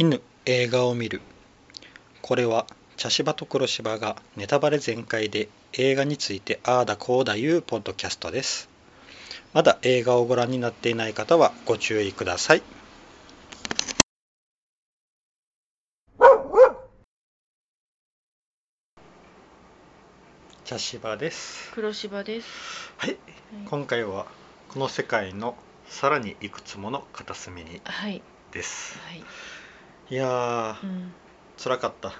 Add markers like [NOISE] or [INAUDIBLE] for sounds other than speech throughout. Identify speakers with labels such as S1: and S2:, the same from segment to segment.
S1: 犬映画を見る。これは茶芝と黒芝がネタバレ全開で映画についてああだこうだいうポッドキャストです。まだ映画をご覧になっていない方はご注意ください。茶芝です。
S2: 黒芝です。
S1: はい。今回はこの世界のさらにいくつもの片隅に
S2: はい。
S1: です。
S2: はい。
S1: いやー
S2: うん。
S1: 辛かった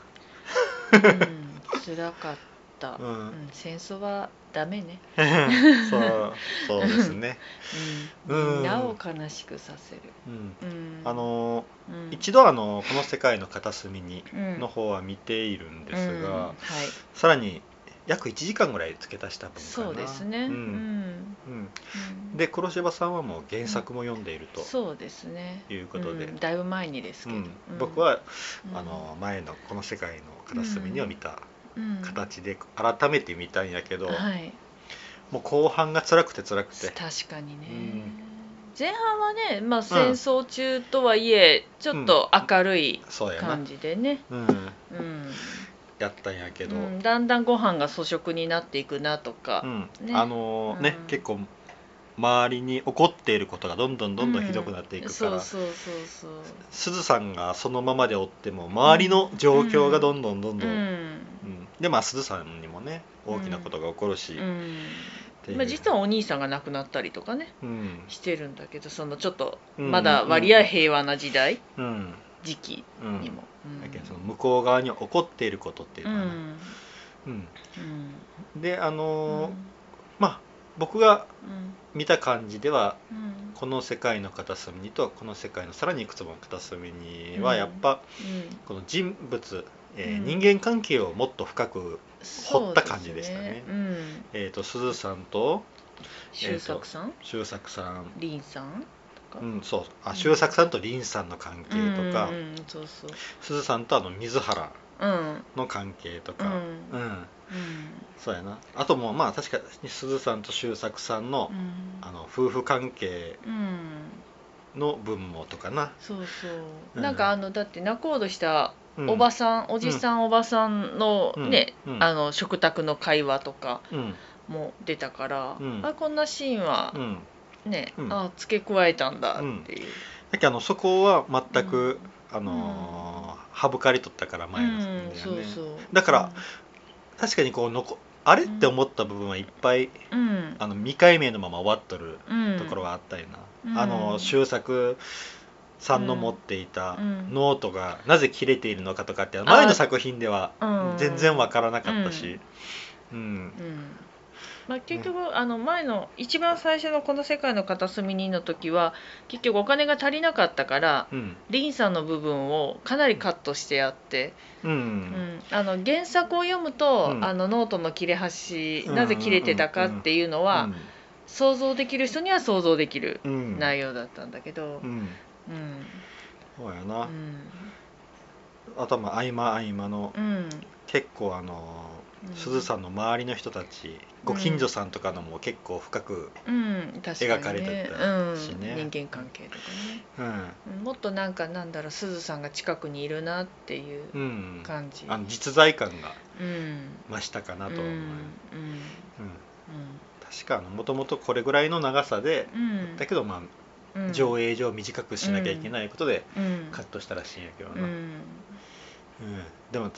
S2: うん、辛かった。
S1: う
S2: うんん。戦争はダメね。[LAUGHS]
S1: そうそうですね、
S2: うん。
S1: うん
S2: みんなを悲しくさせる。
S1: うん、
S2: うん。
S1: あの
S2: うん、
S1: 一度あのこの世界の片隅に
S2: うん
S1: の方は見ているんですが、
S2: うんはい。
S1: さらに約1時間ぐらい付け足した分かな。
S2: そうですね。
S1: う
S2: うん。ん。
S1: うん。
S2: うん。
S1: で黒柴さんはもう原作も読んでいると。
S2: そうですね。
S1: いうことで、
S2: うん。だいぶ前にですけど。
S1: 僕は、
S2: うん。
S1: あの前のこの世界の片隅にを見た
S2: うん。
S1: 形で改めて見たんやけど、
S2: はい。
S1: もう後半が辛くて辛くて。
S2: 確かにね、
S1: うん。
S2: 前半はね、まあ、戦争中とはいえ、ちょっと明るい感、じでね、
S1: うん、
S2: うん
S1: やったんやけど、
S2: うんだんだんご飯が粗食になっていくなとか。
S1: う、ん。
S2: ね。
S1: あのーね、
S2: うん。
S1: 結構周りに起こっていることがどんどんどんどんひどくなっていくから、
S2: そうそうそうそう。
S1: すずさんがそのままでおっても周りの状況がどんどんどんどん、
S2: う
S1: うん。
S2: ん
S1: でまあすずさんにもね大きなことが起こるし、
S2: まあ、実はお兄さんが亡くなったりとかね。
S1: うん。
S2: してるんだけどそのちょっと
S1: うん。
S2: まだ割合平和な時代、
S1: うん
S2: 時期
S1: うん
S2: にも、うん。
S1: だけどその向こう側に起こっていることっていう
S2: う
S1: のはね、
S2: ん。
S1: うん。
S2: うん。
S1: であ
S2: う
S1: のー
S2: ん。
S1: まあ僕が
S2: うん。
S1: 見た感じでは
S2: うん。
S1: この世界の片隅にとこの世界のさらにいくつもの片隅には
S2: うん。
S1: やっぱ
S2: うん。
S1: この人物、えー
S2: うん。
S1: 人間関係をもっと深く、掘った感じでしたね。
S2: そうん、
S1: えー、とさんと
S2: 周作さん、
S1: 周作さん、
S2: 林さん？
S1: うん、そう。あ
S2: うん
S1: 周作さんと林さんの関係とか、
S2: うんうん、そうそう。
S1: すずさんとあの水原
S2: うん
S1: の関係とか、
S2: うん。
S1: うん。
S2: うん。
S1: そうやな。あともうまあ確かにすずさんと周作さんの,、
S2: うん。
S1: あの夫婦関係
S2: うん。
S1: の分もとかな、
S2: そうそう、
S1: うん。
S2: なんかあのだって仲人した
S1: うん。
S2: おばさん、おじさん、おばさんのね、
S1: うん。うん。
S2: あの食卓の会話とか
S1: うん。
S2: も出たから、
S1: うん。
S2: あこんなシーンは
S1: うん
S2: ね、
S1: うん。
S2: あ付け加えたんだっていう、
S1: だけどあのそこは全く、
S2: うん。
S1: あのー省かれとったから前の
S2: うん
S1: 作品ではね、
S2: そうそう。
S1: だから確かにこうのこあれって思った部分はいっぱい
S2: うん。
S1: あの未解明のまま終わっとる
S2: うん。
S1: ところがあったよな、
S2: うん。
S1: あの周作さんの持っていた
S2: うん。
S1: ノートがなぜ切れているのかとかって前の作品では
S2: うん。
S1: 全然わからなかったし、うん。
S2: うんまあ、結局、あの前の一番最初の「この世界の片隅に」の時は結局お金が足りなかったから
S1: うん。
S2: リンさんの部分をかなりカットしてあって、
S1: うん。
S2: うん。あの原作を読むと、
S1: うん。
S2: あのノートの切れ端
S1: うん。
S2: なぜ切れてたかっていうのは、想像できる人には想像できる内容だったんだけど
S1: う、ん。
S2: うん。
S1: そうやな、
S2: うん。
S1: あとはまあ合間合間の
S2: うん。
S1: 結構あの
S2: うん
S1: すずさんの周りの人たち、ご近所さんとかのも結構深く、描かれてたしね。
S2: うん、人間関係とかね。
S1: うん。
S2: うん。もっとなんかなんだろうすずさんが近くにいるなっていう
S1: うん、
S2: 感じ、
S1: あの実在感が
S2: うん。
S1: 増したかなと
S2: う。ん。
S1: 思う、
S2: うん。
S1: うん。確かもともとこれぐらいの長さで、
S2: うん。
S1: だけどまあ
S2: うん。
S1: 上映上短くしなきゃいけないことで
S2: うん。
S1: カットしたらしいんやけどな、うん。
S2: うん。
S1: でも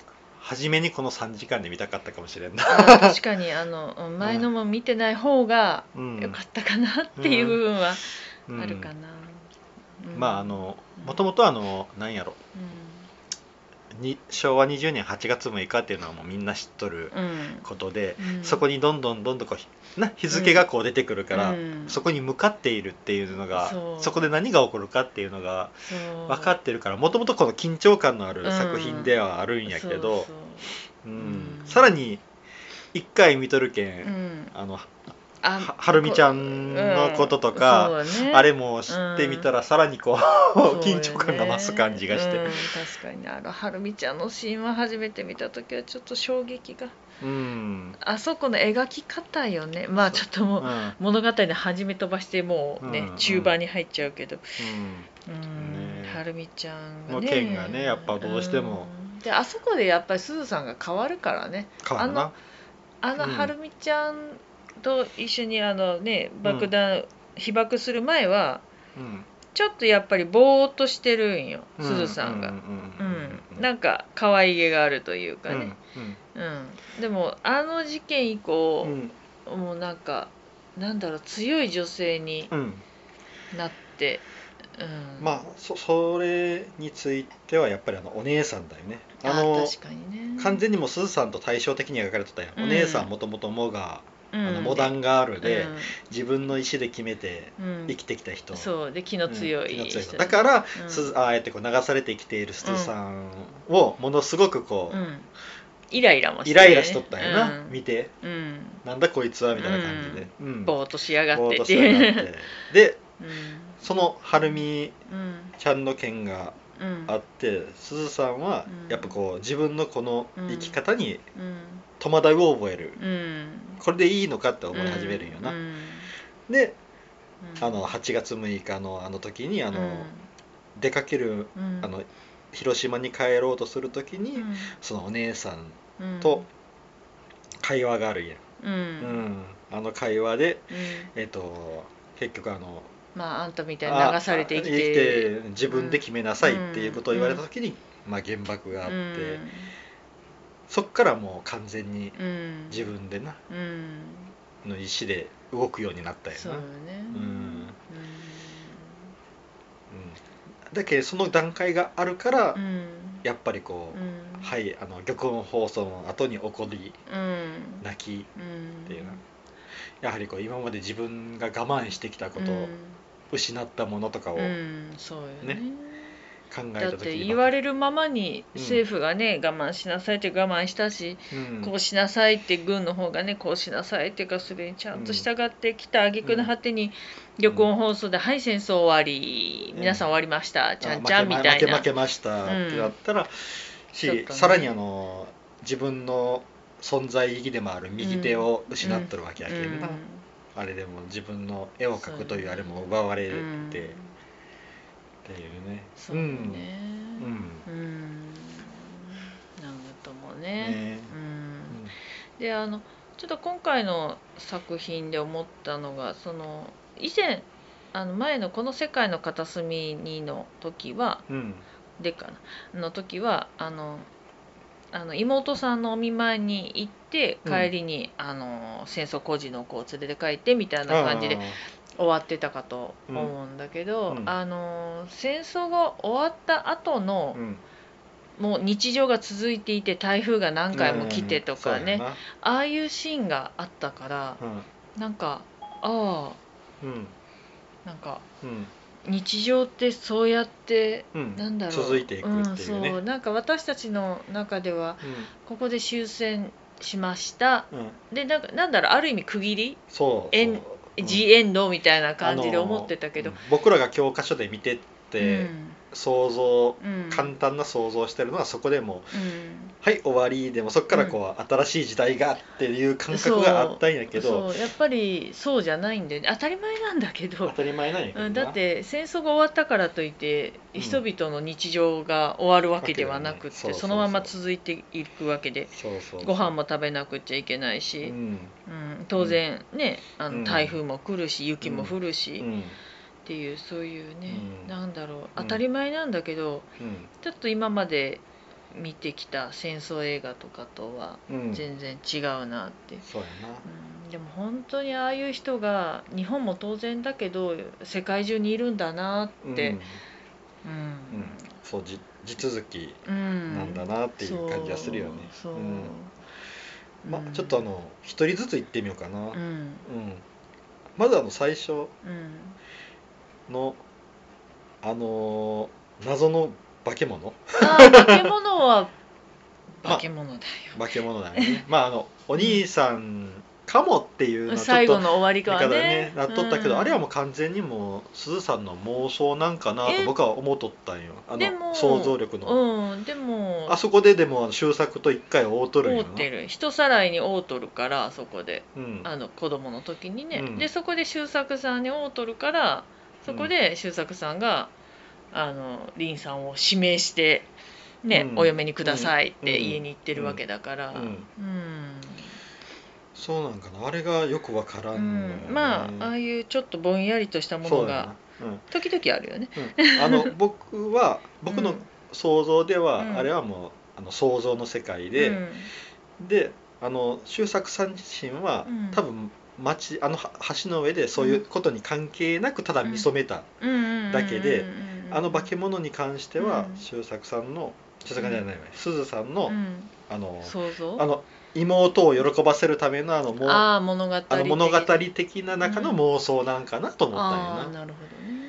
S1: 初めにこの3時間で見たかったかもしれんな、
S2: あ確かにあのうん前のも見てない方が
S1: うん。
S2: 良かったかなっていう部分は
S1: うん
S2: あるかな、うん。
S1: まああのもともとあのなんやろに昭和20年8月6日っていうのはもうみんな知っとることで、
S2: うん。
S1: そこにどんどんどんどんこうひな日付がこう出てくるから、
S2: うん。
S1: そこに向かっているっていうのが
S2: そ
S1: こで何が起こるかっていうのが分かってるからもともとこの緊張感のある作品ではあるんやけど、
S2: そう
S1: ん
S2: うん。
S1: さらに一回見とるけん。あの
S2: あ
S1: ははるみちゃんのこととか、
S2: うんね。
S1: あれも知ってみたらさらにこう、
S2: そうよね。
S1: 緊張感が増す感じがして。
S2: うん、確かに。ねあのはるみちゃんのシーンは初めて見た時はちょっと衝撃が。
S1: うん、
S2: あそこの描き方よね。まあちょっともう、
S1: うん。
S2: 物語の始め飛ばしてもうね、
S1: うん
S2: 中盤に入っちゃうけど。
S1: うん。
S2: はるみちゃんが
S1: の
S2: ね
S1: 件がねやっぱどうしても。
S2: うん。であそこでやっぱりすずさんが変わるからね。
S1: 変わるな。
S2: あの
S1: うん。
S2: はるみちゃんと一緒にあのね爆弾、被爆する前は
S1: うん。
S2: ちょっとやっぱりぼーっとしてるんよ
S1: う
S2: すずさんが。
S1: う
S2: うんん、なんか可愛げがあるというかね、
S1: うん。
S2: うんでもあの事件以降
S1: う、ん
S2: もうなんかなんだろう強い女性に
S1: うん。
S2: なって、うん、
S1: まあそそれについてはやっぱりあのお姉さんだよね。
S2: あ
S1: あの
S2: 確かにね。
S1: 完全にもうすずさんと対照的に描かれてたやん、
S2: うん。
S1: お姉さんもともとモガ、
S2: あ
S1: あのモダンガールで、
S2: うん。
S1: 自分の意思で決めて
S2: うん。
S1: 生きてきた人、
S2: そう。で気の強い
S1: だから、
S2: うん。
S1: すずああやってこう流されてきているすずさんをものすごくこう、
S2: うん。イライラもして
S1: イライラしとったんやな、
S2: うん。
S1: 見て。
S2: うん。
S1: なんだこいつはみたいな感じで、うん。
S2: ぼーっとしやがって。っ
S1: て。[LAUGHS] で
S2: うん。
S1: そのはるみ
S2: うん
S1: ちゃんの件が
S2: うん
S1: あってすずさんは
S2: うん。
S1: やっぱこう自分のこの生き方に
S2: うん。
S1: 戸惑いを覚える、
S2: うん。
S1: これでいいのかって思い始めるんよな、
S2: うん。
S1: で
S2: うん。
S1: あの8月6日のあの時にあの、
S2: うん。
S1: 出かける
S2: うん。
S1: あの広島に帰ろうとする時に、
S2: うん。
S1: そのお姉さん
S2: うん。
S1: と会話があるんや、
S2: うん。
S1: うん。あの会話で
S2: うん。
S1: えっ、と結局あの
S2: まああんたみたいに流されて生きて
S1: 自分で決めなさいっていうことを言われた時に、まあ、原爆があって、そっからもう完全に自分でな
S2: うん。
S1: の意思で動くようになったよな。だけどその段階があるから、やっぱりこう、
S2: うん。
S1: はいあの玉音放送の後に怒り
S2: うん。
S1: 泣き
S2: うん
S1: っていうな、やはりこう今まで自分が我慢してきたこと、
S2: うん
S1: 失ったものとかを考
S2: うんそうよね。
S1: ねえた
S2: だって言われるままに
S1: うん
S2: 政府がね、我慢しなさいって我慢したし、
S1: うん。
S2: こうしなさいって軍の方がねこうしなさいっていうかそれにちゃんと従ってきた挙句の果てに玉音放送で「はい戦争終わり。皆さん終わりました。ちゃんちゃん」みたいな。
S1: 負け負けました。ってなったら、し
S2: ね。
S1: さらにあの自分の存在意義でもある右手を失っとるわけやけんな、あれでも自分の絵を描くというあれも奪われて、
S2: うん。
S1: っていうね。
S2: そうね。
S1: うん。
S2: うん。なんだと思うね。
S1: ね。
S2: うん。であのちょっと今回の作品で思ったのがその以前あの前の「この世界の片隅に」の時は
S1: うん。うん
S2: でかな。の時はあのあの妹さんのお見舞いに行って
S1: うん。
S2: 帰りに、あの戦争孤児の子を連れて帰ってみたいな感じで終わってたかと思うんだけど、
S1: うん。うん。
S2: あの戦争が終わった後の
S1: うん。
S2: もう日常が続いていて台風が何回も来てとかね、ああいうシーンがあったから
S1: な
S2: なんかああ。
S1: うん。
S2: なんか
S1: うん
S2: 日常ってそうやって
S1: うん。
S2: なんだろう。
S1: 続いていくっていうね。
S2: ん、そう。なんか私たちの中ではここで終戦しました。でなんかなんだろうある意味区切り？
S1: そう
S2: エン
S1: そう
S2: ジエンドみたいな感じで思ってたけど。
S1: 僕らが教科書で見てって、想像
S2: うん。うん
S1: 簡単な想像してるのはそこでも
S2: うん。
S1: はい終わりでもそこからこう、新しい時代がっていう感覚があったんやけど
S2: そうやっぱりそうじゃないんで当たり前なんだけど。
S1: 当たり前なんや
S2: うんだって戦争が終わったからといって
S1: うん。
S2: 人々の日常が終わるわけではなくって、
S1: そ
S2: のまま続いていくわけで。
S1: そうそう
S2: ご飯も食べなくちゃいけないし、
S1: うん。
S2: うん当然ねあ
S1: うん。
S2: の台風も来るし雪も降るし、っ
S1: うん
S2: ていうそういうね、
S1: うん。
S2: なんだろう当たり前なんだけど、ちょっと今まで見てきた戦争映画とかとは
S1: うん。うん
S2: 全然違うなって、
S1: そうやな。
S2: うん。でも本当にああいう人が日本も当然だけど世界中にいるんだなって、うん。
S1: うん。うん。そうじ地続き
S2: うん。
S1: なんだなっていう感じはするよね。
S2: そう。
S1: ま
S2: うん。
S1: ちょっとあの一人ずつ行ってみようかな、うん。
S2: うん。
S1: まずあの最初。
S2: うん
S1: のあのー謎の化け物。
S2: ああ化け物は [LAUGHS]
S1: まあ
S2: 化け物だよ、
S1: 化け物だよね。まああのお兄さんかもっていうのはちょ
S2: 最
S1: っと
S2: 後の終わりかは
S1: 見方
S2: ね
S1: なっとったけど、
S2: うん。
S1: あれはもう完全にもうすずさんの妄想なんかなと
S2: え
S1: 僕は思っとったんよ。あ
S2: でも
S1: の想像力の、
S2: うんでも
S1: あそこででも周作と一回会うとるんよな。
S2: 会うてる。人さらいに会うとるからそこで。
S1: うん。
S2: あの子供の時にね、
S1: うん。
S2: でそこで周作さんに会うとるからそこで周作さんがあの凛さんを指名してね、
S1: うん。
S2: お嫁にくださいって
S1: うん。
S2: 家に行ってるわけだから。
S1: うん。
S2: うん、
S1: そうなんかな。あれがよくわから
S2: うん
S1: のよね、
S2: ん。まあああいうちょっとぼんやりとしたものが
S1: そうだな、うん。
S2: 時々あるよね。
S1: うん。あの僕は僕の想像では、
S2: うん。
S1: あれはもうあの想像の世界で、
S2: うん。
S1: であの周作さん自身は、
S2: うん。
S1: 多分町あのは橋の上でそういうことに関係なくただ見初めた、だけであの化け物に関しては、
S2: うん。
S1: 周作さんの周作じゃないわすずさんの、
S2: うん。
S1: あのあの妹を喜ばせるためのあのもうあ
S2: ああ物語的。
S1: の物語的な中の妄想なんかなと思ったん
S2: あ
S1: よな、
S2: あなるほどね。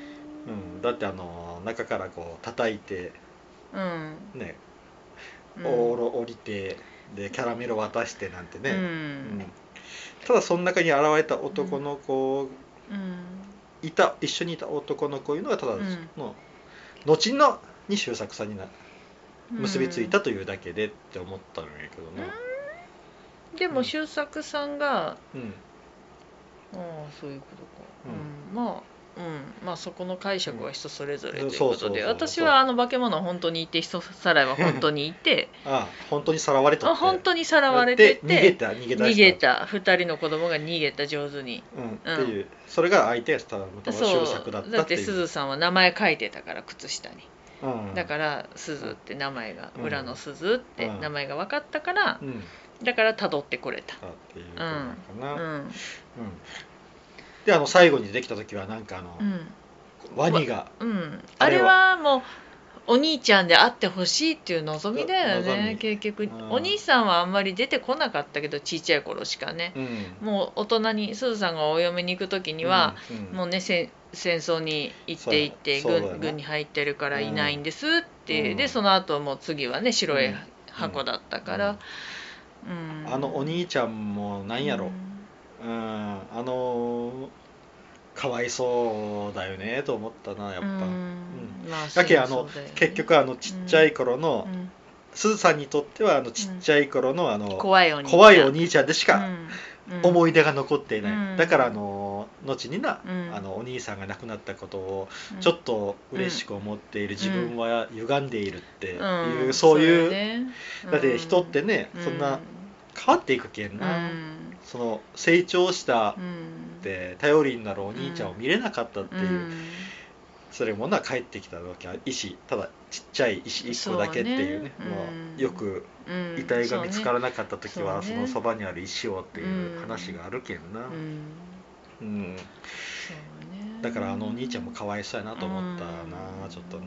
S1: うん、だってあの中からこう叩いて
S2: うん。
S1: ね
S2: うん。
S1: おろ降りてでキャラメル渡してなんてね、
S2: う
S1: うん
S2: ん
S1: ただその中に現れた男の子、
S2: うん。
S1: いた一緒にいた男の子いうのがただ
S2: うん。
S1: の、後のに周作さんにな結びついた
S2: う
S1: というだけでって思ったんやけどな、
S2: ん。でも周作さんが
S1: うん。
S2: ああそういうことか、
S1: う
S2: うん。まあうん。まあそこの解釈は人それぞれということで私はあの化け物本当にいて人さらいは本当にいて。
S1: ああ本当にさらわれとって。
S2: あ本当にさらわれて
S1: で逃げ
S2: て
S1: た逃げた。
S2: 逃げた。二人の子供が逃げた上手に。
S1: うん、っていう。それが相手やったらただ
S2: そう
S1: 周作だった
S2: だっ
S1: っていう。
S2: てすずさんは名前書いてたから靴下に。
S1: うん、
S2: だからすずって名前が
S1: うん。
S2: 裏のすずって
S1: うん。
S2: 名前が分かったから
S1: うん。
S2: だから辿ってこれた。
S1: だっていうことな。のかな、うん。
S2: うん
S1: であの最後にできた時はなんかあの、
S2: うん。
S1: ワニが
S2: うん、
S1: あれ
S2: は。もうお兄ちゃんであってほしいっていう望みだよね結局。
S1: うん。
S2: お兄さんはあんまり出てこなかったけどちっちゃい頃しかね。
S1: うん。
S2: もう大人にすずさんがお嫁に行く時には、
S1: うん
S2: もうね戦争に行って行って軍軍に入ってるからいないんですって、
S1: う。ん。
S2: でその後もう次はね白い
S1: うん。
S2: 箱だったから、うん。
S1: あのお兄ちゃんもなんやろ、うん、あのーかわいそうだよねと思ったなやっぱ、
S2: うん。
S1: だけあの結局あのちっちゃい頃の、
S2: うん。
S1: すずさんにとってはあのちっちゃい頃のあの、
S2: 怖いお兄ちゃん。
S1: 怖いお兄ちゃんでしか
S2: うん。うん。
S1: 思い出が残っていない、
S2: うん。
S1: だからあの後にな、
S2: うん。
S1: あのお兄さんが亡くなったことを
S2: うん。
S1: ちょっと嬉しく思っている自分は歪んでいるっていう、
S2: うん。
S1: そういう
S2: だ
S1: って人ってね、
S2: うん。
S1: そんな変わっていくけん
S2: うん。
S1: な、その成長した
S2: うん。
S1: って頼りになるお兄ちゃんを見れなかったっていう、
S2: うん。
S1: それもな帰ってきた時は石ただちっちゃい石1個だけっていうねま
S2: うん。
S1: あ、よく
S2: うん。
S1: 遺体が見つからなかった時はそ,、のそばにある石をっていう話があるけんな、
S2: うん。
S1: だからあのお兄ちゃんもかわいそうやなと思ったな、
S2: うん。
S1: ちょっとな、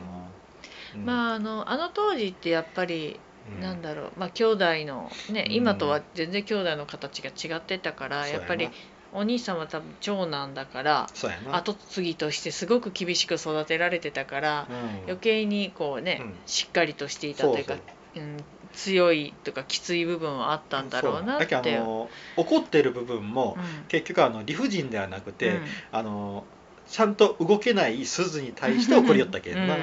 S1: うん。
S2: まああのあの当時ってやっぱり
S1: うん
S2: なんだろう。まあ兄弟のね
S1: うん。
S2: 今とは全然兄弟の形が違ってたから
S1: そうやな。
S2: やっぱりお兄さんは多分長男だから後継ぎとしてすごく厳しく育てられてたから
S1: うん。
S2: 余計にこうね
S1: うん。
S2: しっかりとしていたというかうん強いとかきつい部分はあったんだろうなって
S1: だけどあの怒ってる部分も、
S2: うん。
S1: 結局あの理不尽ではなくて、
S2: うん。
S1: あのちゃんと動けない鈴に対して怒りよったけんな、
S2: う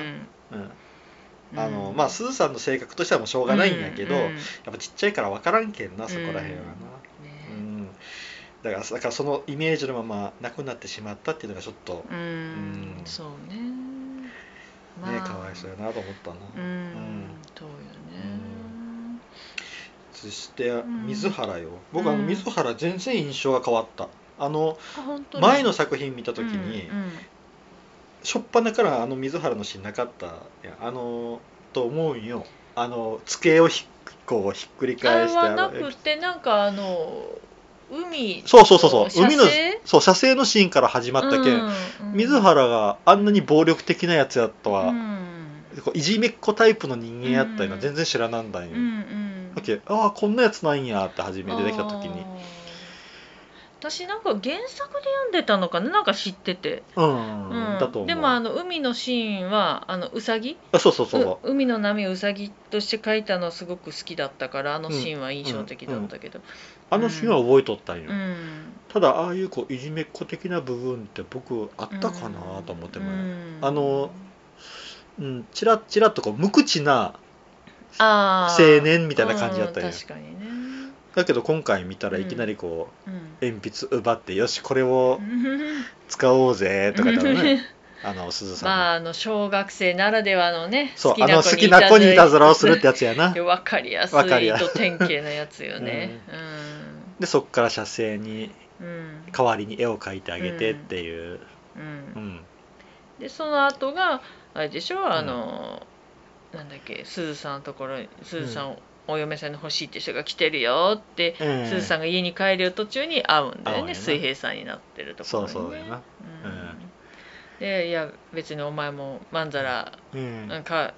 S1: うん
S2: ん
S1: あのまあ鈴さんの性格としてはもうしょうがないんやけど、
S2: うんうん。
S1: やっぱちっちゃいから分からんけんなそこらへんはな、
S2: ね。
S1: うん。だからだからそのイメージのままなくなってしまったっていうのがちょっと、
S2: うん。
S1: うん。
S2: そうね。
S1: ねかわいそうやなと思ったな、
S2: うん。
S1: うん。
S2: そうよね。
S1: そして
S2: ん。
S1: 水原よ、僕あの
S2: うん
S1: 水原全然印象が変わった。あの前の作品見た時に、初っ端からあの水原のシーンなかったやん。あのと思うんよ。あの机をひこうひっくり
S2: あ
S1: 返して
S2: れはなくてなんかあの海
S1: そうそうそうそう。
S2: 射
S1: 海の
S2: 精
S1: そう射精のシーンから始まったけん、
S2: うん
S1: 水原があんなに暴力的なやつやとは、
S2: うん。
S1: こういじめっ子タイプの人間やったいうの全然知らなんだんよ、
S2: うんうん
S1: だけああこんなやつなんやって初めてできた時に。
S2: あ私なんか原作で読んでたのかななんか知ってて、
S1: うん、
S2: うん
S1: だと思う。
S2: でもあの海のシーンはあのウサギ？
S1: あそうそうそう
S2: 海の波をウサギとして描いたのすごく好きだったからあのシーンは印象的だったけど、
S1: あのシーンは覚えとったんよ、
S2: うん。
S1: ただああいうこういじめっ子的な部分って僕あったかなと思っても、
S2: うん。
S1: あのうん、ちらちらっとこう無口な青年みたいな感じだったんよ。
S2: うん確かにね、
S1: だけど今回見たらいきなりこう、
S2: うん。
S1: 鉛筆奪ってよしこれを
S2: うん。
S1: 使おうぜとかだろうねあの鈴さん。の、
S2: まああの小学生ならではのね
S1: そうあの好きな子にいたずらをするって
S2: や
S1: やつやな。[LAUGHS]
S2: 分かりやす
S1: わかりや
S2: い。と典型なやつよね。
S1: でそっから写生に
S2: うん。うん
S1: 代わりに絵を描いてあげてっていう、
S2: う
S1: うん。ん
S2: でその後があれでしょ？あの、なんだっけすずさんのところにすずさん、お嫁さんに欲しいって人が来てるよって、
S1: ええ
S2: すずさんが家に帰る途中に会うんだよね水平さんになってるところ
S1: そう
S2: に、ね、
S1: そう。だよな、
S2: うん。でいや別にお前もまんざら、
S1: うん。
S2: うん、か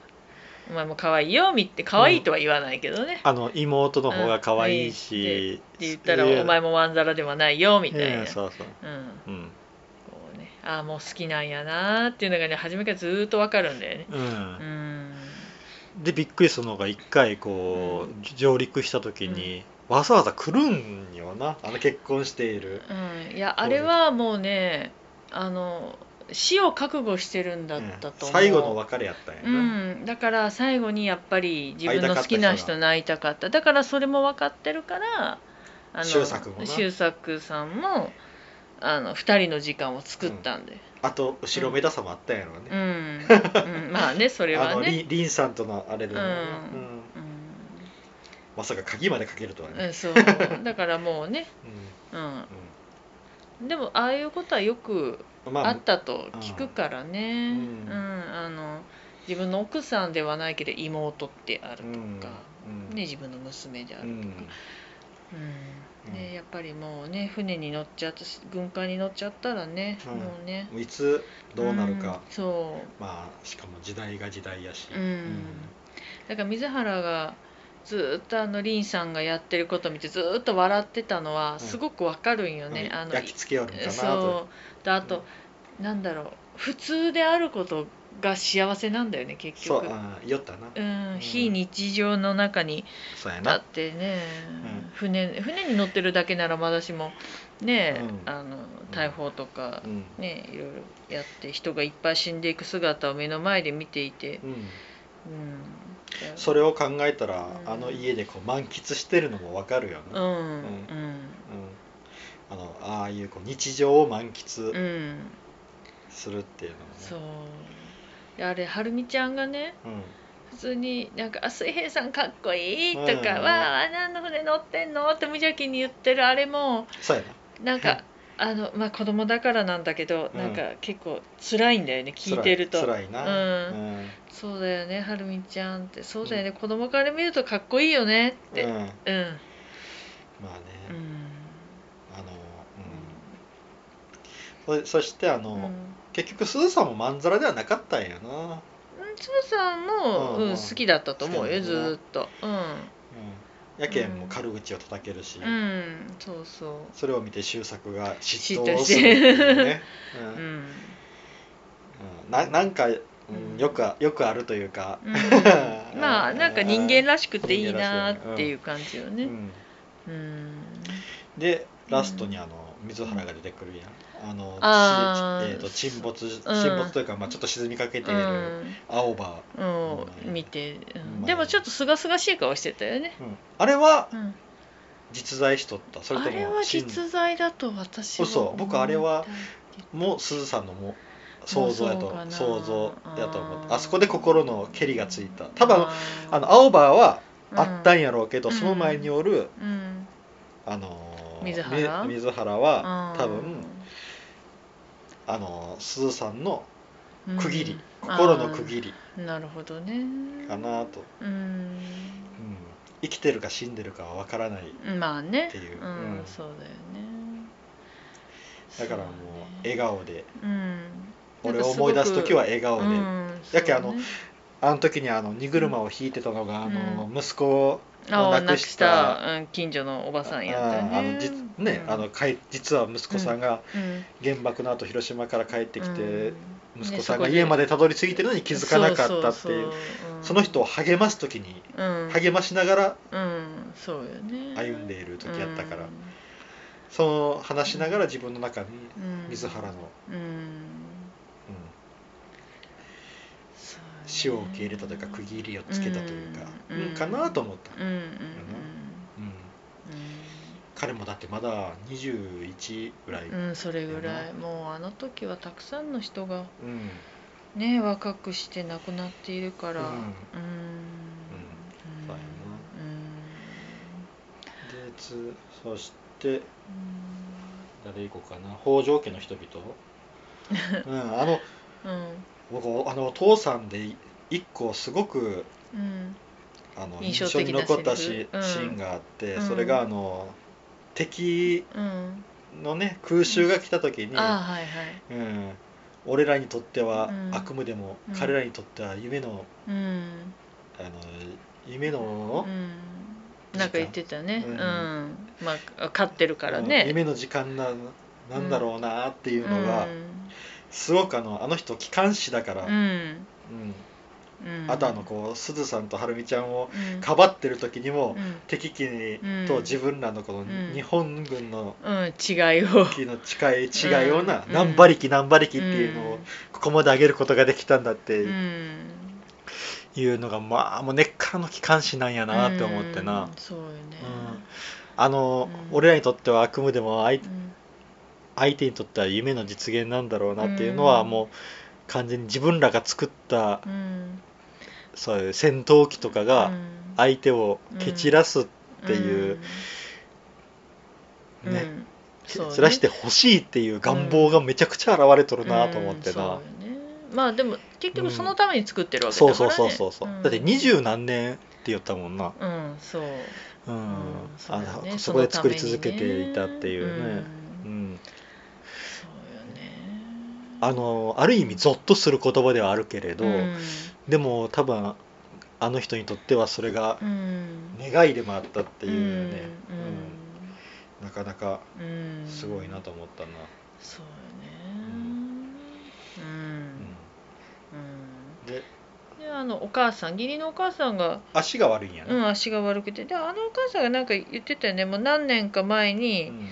S2: お前も可愛いよみって可愛いとは言わないけどね、
S1: あの妹の方が可愛いし、
S2: って言ったらお前もまんざらではないよみたいな、
S1: うんそうそう、
S2: うん、
S1: うん。
S2: こうねああもう好きなんやなーっていうのがね初めからずーっとわかるんだよね。
S1: うん。
S2: うん
S1: でびっくりするのが一回こう、上陸した時に、わざわざ来るんよな。あの結婚している、
S2: うん、いやあれはもうねあの死を覚悟してるんだったと思う、
S1: うん最後の別れやったんや
S2: う
S1: な、
S2: ん、だから最後にやっぱり自分の好きな人に会いたかった。だからそれも分かってるからあの
S1: 周作
S2: 周作さんもあの2人の時間を作ったんで、
S1: あと後ろめたさもあったんやろう
S2: う
S1: ね、
S2: ん。うん。まあね [LAUGHS] それ
S1: あの
S2: はね、
S1: リンリンさんとのあれで、
S2: うん。
S1: うん。
S2: うん。
S1: まさか鍵までかけるとはね、
S2: うん、そう。[LAUGHS] だからもうね、
S1: う
S2: うん、でもああいうことはよく
S1: んま
S2: あったと聞くからね、
S1: う
S2: うん。んあの自分の奥さんではないけど妹ってあるとか、
S1: うん。
S2: ね、自分の娘であるとか、
S1: うん
S2: うん。
S1: うん
S2: ね、やっぱりもうね船に乗っちゃったし軍艦に乗っちゃったらね、
S1: うん。
S2: もうね。
S1: いつどうなるか、
S2: んそ
S1: まあしかも時代が時代やし、
S2: う、うん。だから水原がずっとあの凛さんがやってること見てずっと笑ってたのはすごくわかるんよね、あの
S1: 焼き付けよるんかな。と
S2: そう。であと、なんだろう。普通であることが幸せなんだよね結局。
S1: そうあ言おったな、
S2: うん、
S1: うん。
S2: 非日常の中にだ
S1: そうやな。
S2: ってね、
S1: うん。
S2: 船船に乗ってるだけならまだしもね、
S1: うん。
S2: あの大砲とか
S1: う、ん。
S2: ねいろいろやって人がいっぱい死んでいく姿を目の前で見ていて、
S1: うん。
S2: うん、
S1: それを考えたら、
S2: うん。
S1: あの家でこう満喫してるのもわかるよね、
S2: うん。うん。
S1: うん。あのああいうこう日常を満
S2: う
S1: 喫
S2: ん、うん、
S1: するっていうのもね、
S2: そう。であれはるみちゃんがね
S1: うん。
S2: 普通になんか「あ水平さんかっこいい」とか
S1: うん「
S2: わあ何の船乗ってんの?」って無邪気に言ってるあれも
S1: そうやな。
S2: なんかあのまあ子供だからなんだけど、
S1: うん。
S2: なんか結構辛いんだよね聞いてると。
S1: 辛い辛いな、
S2: うん。
S1: うん。
S2: そうだよねはるみちゃんって。そうだよね、子供から見るとかっこいいよねって。うん、
S1: うん。まあね、
S2: うん。
S1: あの、うん、そそしてあの、
S2: うん
S1: 結局すずさんもまんざらではなかったんやな、
S2: つぶさんも、
S1: うんうん
S2: うん。好きだったと思うよず
S1: 好きだもんうん、やけんも軽口を叩けるし、
S2: うん、うん、そうそう。
S1: それを見て周作が嫉
S2: 嫉妬
S1: をするって
S2: て
S1: いうね、うん。
S2: うん、
S1: うん。ななんか、うん
S2: うん。
S1: よくあよくあるというか、
S2: うん、[LAUGHS] まあなんか人間らしくていいなっていう感じよね。
S1: うん。
S2: うん。
S1: でラストにあの水原が出てくるやん。あの
S2: あ
S1: えー、と沈没沈没というか、まあ、ちょっと沈みかけている青葉、
S2: うん、
S1: うん
S2: 見て、うん。
S1: うん。
S2: でもちょっとすがすがしい顔してたよね、
S1: うん。あれは
S2: うん、
S1: 実在しとった。それと
S2: あれは実在だと私は
S1: 嘘。僕あれはもうすずさんのも想像やと想像やと思ってあそこで心のけりがついた。多分あの青葉は
S2: うん
S1: あったんやろうけど、
S2: うん。
S1: その前におる、
S2: うん。
S1: あのー
S2: 水原？
S1: み水原は
S2: うん。
S1: 多分あのーすずさんの
S2: うん。
S1: 区切り、心の区切り。
S2: なるほどね。
S1: かなと、
S2: うん。
S1: うん。生きてるか死んでるかは分からない。
S2: まあね。
S1: っていう。
S2: うん。
S1: うん。
S2: そうだよね。
S1: だからもう笑顔で。
S2: うん。
S1: 俺を思い出す時は笑顔で、
S2: うん。
S1: やけあのあの時にあの荷車を引いてたのが、あの息子
S2: ああ
S1: 亡くし
S2: たた、うん、近所のおばさんやったよね。
S1: ああのじね、
S2: うん。
S1: あのかい実は息子さんが
S2: うん
S1: 原爆の後広島から帰ってきて、
S2: うん。
S1: 息子さんが家までたどり着いてるのに気づかなかったっていう。
S2: そ
S1: の人を励ます時に
S2: うん。
S1: 励ましながら歩んでいる時やったから、
S2: うん。
S1: その話しながら自分の中に
S2: うん
S1: 水原の、
S2: うん
S1: うん
S2: そうね
S1: 死を受け入れたというか区切りをつけたというか、
S2: うん
S1: うんかなと思った、
S2: うんうんうん
S1: うん。彼もだってまだ21ぐらい、
S2: うん、うん、それぐらい。もうあの時はたくさんの人が
S1: うん。
S2: ね若くして亡くなっているから。
S1: う
S2: うん。ん。うん。
S1: そうや
S2: うん
S1: でつそして誰行こうかな。北条家の人々、[LAUGHS] うん、あの
S2: うん
S1: 僕あのお父さんで一個すごく
S2: うん
S1: あの
S2: 印象
S1: に残ったしシーンがあって、
S2: うん。
S1: それがあの敵
S2: うん。
S1: のね空襲が来た時に、
S2: はいはい。
S1: うん、俺らにとっては
S2: うん。
S1: 悪夢でも、
S2: うん。
S1: 彼らにとっては夢の
S2: うん。
S1: あの夢の、
S2: うん。なんか言ってたね。
S1: う
S2: うん。んまあ飼ってるから
S1: うん
S2: ね
S1: 夢の時間ななんだろうなっていうのが、
S2: うん
S1: すごくあのあの人機関士だから、
S2: う
S1: うん。
S2: んうん。
S1: あとあのこうすずさんとはるみちゃんを
S2: うん。
S1: かばってる時にも、
S2: うん。
S1: 敵機に、
S2: うん
S1: と自分らのこの
S2: ん。
S1: 日本軍の
S2: うん違いを。
S1: 機の近い違いをな、
S2: うん。
S1: 何馬力何馬力っていうのを
S2: うん。
S1: ここまで上げることができたんだって。
S2: うん。
S1: いうのが、まあもう根っからの機関士なんやなって思ってな、
S2: うんそうよね。
S1: うん。あの、
S2: うん。
S1: 俺らにとっては悪夢でも相
S2: うん
S1: 相手にとっては夢の実現なんだろうなっていうのは、
S2: うん。
S1: もう完全に自分らが作った
S2: うん。
S1: そういう戦闘機とかが
S2: うん。
S1: 相手を蹴散らすっていう、ね、
S2: うん。うんそうね。
S1: 散らしてほしいっていう願望がめちゃくちゃ現れとるなと思ってな、
S2: うんそうよね。まあでも結局そのために作ってるわけ
S1: そう
S2: だからね。
S1: そうそうそうそう、
S2: ん。
S1: だって二十何年って言ったもんな、
S2: うんそう。
S1: うん。
S2: うん。そう
S1: あ
S2: だね。
S1: のそこで作り続けていたっていうね、
S2: うん。
S1: うんあのある意味ゾッとする言葉ではあるけれど、
S2: うん。
S1: でも多分あの人にとってはそれが
S2: うん。
S1: 願いでもあったっていうね、
S2: うん。
S1: うん。なかなかすごいなと思ったな、
S2: そうよ
S1: う
S2: ねうん。
S1: うん。
S2: うん。
S1: で
S2: であのお母さん義理のお母さんが、
S1: 足が悪いんやな、
S2: うん、足が悪くて。であのお母さんがなんか言ってたよね。もう何年か前に、
S1: うん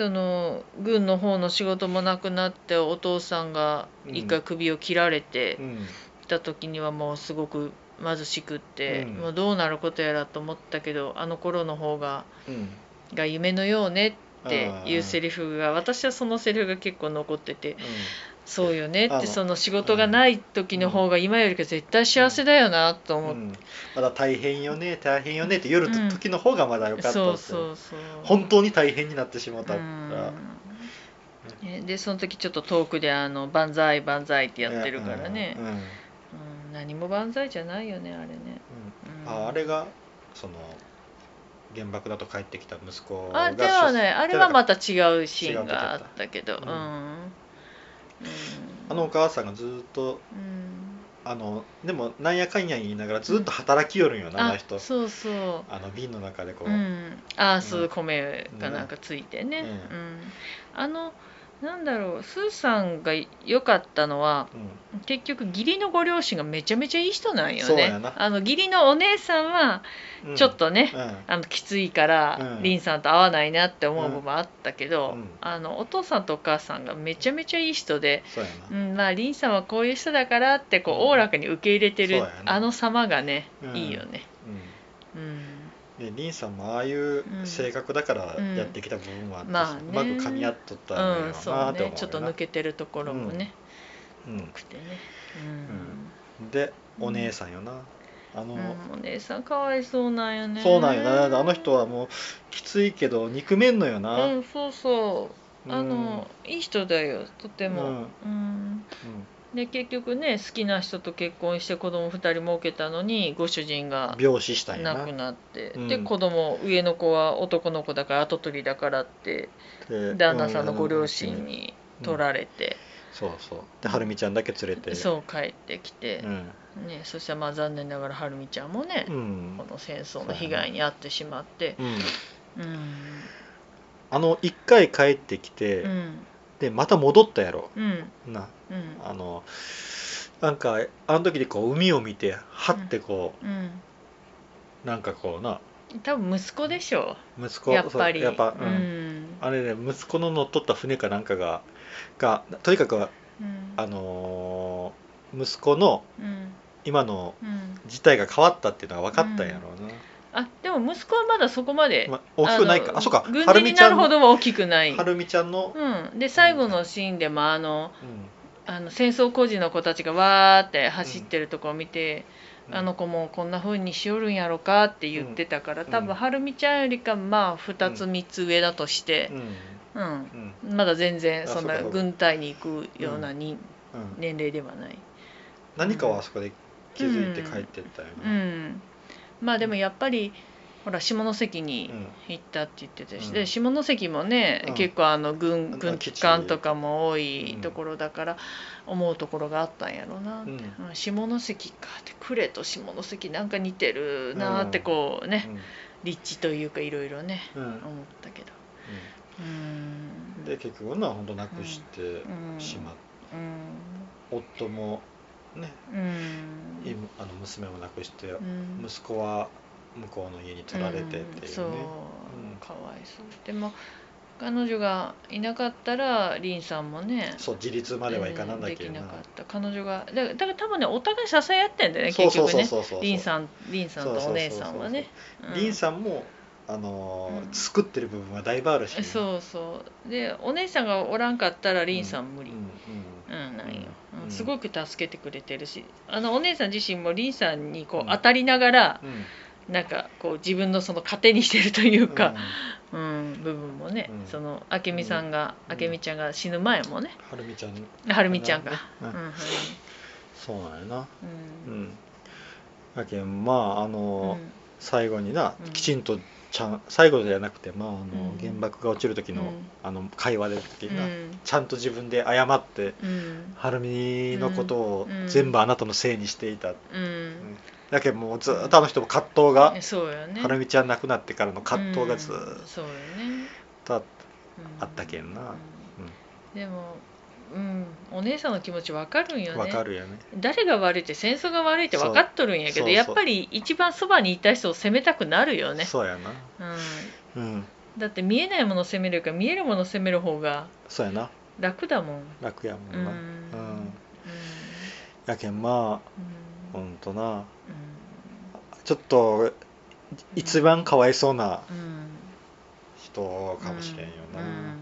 S2: その軍の方の仕事もなくなってお父さんが一回首を切られて
S1: うん。
S2: た時にはもうすごく貧しくって、
S1: うん。
S2: もうどうなることやらと思ったけどあの頃の方が
S1: うん。
S2: が夢のようねっていうセ
S1: リ
S2: リフが私はそのセリフが結構残ってて
S1: フ、
S2: そうよねってその仕事がない時の方が今よりか絶対幸せだよなと思って、
S1: うん。まだ大変よね大変よねって夜の時の方がまだ良かったって、
S2: そうそうそう。
S1: 本当に大変になってしまった。から、
S2: うん。ねでその時ちょっと遠くであの「万歳万歳」ってやってるからね。
S1: うん、うん。
S2: うん。何も万歳じゃないよねあれね、
S1: ああれがその原爆だと帰ってきた息子が
S2: あではねあれはまた違うシーンがあったけど
S1: う
S2: ん
S1: あのお母さんがずっと
S2: うん。
S1: あのでもなんやかんや言いながらずっと働きよるんよな、あの
S2: あ
S1: 人。
S2: そうそう。
S1: あの瓶の中でこう、
S2: うん、ああそう、
S1: うん
S2: 米がなんかついてね、あのなんだろうスーさんが良かったのは
S1: うん。
S2: 結局義理のご両親がめちゃめちゃいい人なんよね。あの義理のお姉さんは
S1: うん。
S2: ちょっとね、
S1: うん。
S2: あのきついから、
S1: うん。
S2: リンさんと合わないなって思う部分もあったけど、
S1: うん。
S2: あのお父さんとお母さんがめちゃめちゃいい人で、
S1: そう
S2: ん、まあリンさんはこういう人だからってこう
S1: うん。
S2: おおらかに受け入れてるあの様がね、
S1: うん。
S2: いいよね。うん
S1: うんでリンさんもああいう性格だから
S2: うん。
S1: やってきた部分はあって、
S2: まあね。
S1: うまく噛み合っとったんだ
S2: うん、
S1: よ
S2: そう
S1: な。って思うよな、
S2: ね。ちょっと抜けてるところもね、
S1: うん。
S2: くてね。
S1: でお姉さんよな。あの、
S2: うん、うん、お姉さんかわいそうなんよね。
S1: そうなんよな。あの人はもうきついけど憎めんのよな、
S2: うんそうそう。あの、いい人だよとても、
S1: うん。
S2: うんで結局ね好きな人と結婚して子供2人設けたのにご主人
S1: うん
S2: が
S1: 病死したんやな。
S2: 亡くなって、
S1: うん。
S2: で子供上の子は男の子だから跡取りだからって
S1: で
S2: 旦那さんのご両親に取られて、
S1: そうそう。ではるみちゃんだけ連れて。
S2: そう帰ってきて。
S1: う、ん。
S2: ね、そしたらまあ残念ながらはるみちゃんもね、
S1: うん。
S2: この戦争の被害に遭ってしまって。
S1: うん。
S2: うん。
S1: あの一回帰ってきて、
S2: うん。
S1: でまた戻ったやろ。
S2: うん。
S1: な
S2: うん。
S1: あのなんかあの時でこう海を見てはってこ
S2: うん。
S1: うなんかこうな。
S2: 多分息子でしょ
S1: 息子
S2: やっぱり。
S1: そうやっぱ、
S2: う
S1: うん。
S2: ん
S1: あれね息子の乗っ取った船かなんかががとにかく
S2: うん。
S1: あのー息子の
S2: うん。
S1: 今の
S2: うん。
S1: 事態が変わったっていうのが分かったんやろうな、
S2: あでも息子はまだそこまで、
S1: ま大きくないか。
S2: の
S1: あそうか。
S2: 軍
S1: はる
S2: 人になるほ
S1: みちゃんの
S2: どは大きくない。
S1: はるみちゃんの、
S2: うん、で最後のシーンでもあの
S1: うん
S2: あの戦争孤児の子たちがわーって走ってるとこを見て、
S1: うん。
S2: あの子もこんな風にしよるんやろかって言ってたから、
S1: うん。
S2: 多分はるみちゃんよりかまあ2つ3つ上だとして
S1: う、ん。
S2: うん。
S1: うん。
S2: まだ全然
S1: あ
S2: そんな軍隊に行くようなに、
S1: うん。
S2: 年齢ではない。
S1: 何かはあそこで気づいて帰ってったよ
S2: う
S1: な、
S2: ん、まあでもやっぱりほら下関に
S1: うん
S2: 行ったって言ってたし、
S1: うん。
S2: で下関もね、
S1: うん。
S2: 結構あの軍
S1: あ
S2: 軍機関とかも多い
S1: うん
S2: ところだから思うところがあったんやろうな、
S1: うん。
S2: うん下関かって呉と下関なんか似てるなってこうね、立地というかいろいろね思ったけど。う
S1: うん。
S2: ん
S1: で結局な本当なくして
S2: うん。
S1: しまっ
S2: うん
S1: 夫もね、
S2: うん。
S1: いあの娘も亡くして、
S2: うん。
S1: 息子は向こうの家に取られてっていうね、
S2: うんそう、
S1: ん。
S2: かわいそう。でも彼女がいなかったら凛さんもね
S1: そう自立まではいかなんだけど
S2: できな
S1: な、
S2: かった彼女が。だからだから多分ねお互い支え合ってんだよね結局ね。凛さん凛さんとお姉さんはね。
S1: 凛さんもあのー
S2: うん。
S1: 作ってる部分はだいぶあるし、
S2: うんそうそう。でお姉さんがおらんかったら凛さん無理。
S1: うん
S2: うん、なんよ、
S1: うん。
S2: うんすごく助けてくれてるし。あのお姉さん自身も凛さんにこ
S1: う
S2: うん。当たりながら、
S1: うん
S2: なんかこう自分のその糧にしてるというか、
S1: うん。
S2: うん部分もね、
S1: うん。
S2: その明美さんが、
S1: うん。
S2: 明美ちゃんが死ぬ前もね
S1: はるみちゃん
S2: はるみちゃんが、
S1: う
S2: うんんうん。
S1: そうなんやな。
S2: う
S1: うん。んだけんまああのー最後にな、
S2: うん。
S1: きちんとちゃん最後じゃなくてまああの、
S2: うん。
S1: 原爆が落ちる時の、
S2: うん。
S1: あの会話で時
S2: うん。
S1: な、ちゃんと自分で謝って
S2: うん。
S1: はるみのことを
S2: うん。
S1: 全部あなたのせいにしていた、
S2: うん
S1: だけどもうずっとあの人も葛藤が、
S2: うんそうよね。
S1: はるみちゃん亡くなってからの葛藤がずっ
S2: うんそうよね、
S1: とあったけんな。
S2: うん。でもうんお姉さんの気持ちわかるんよね。
S1: わかるよね。
S2: 誰が悪いって戦争が悪いって分かっとるんやけ
S1: そうそう
S2: どやっぱり一番そばにいた人を責めたくなるよね、
S1: そうやな。
S2: うん、
S1: うん。
S2: だって見えないものを責めるか見えるものを責める方が
S1: そうやな。
S2: 楽だもん。
S1: 楽やも
S2: うんん
S1: な。うん、
S2: うん。
S1: やけんまあ
S2: うん。
S1: ほんとな。
S2: う
S1: ちょっと一番かわいそうな人かもしれんよな、
S2: う
S1: うん。ん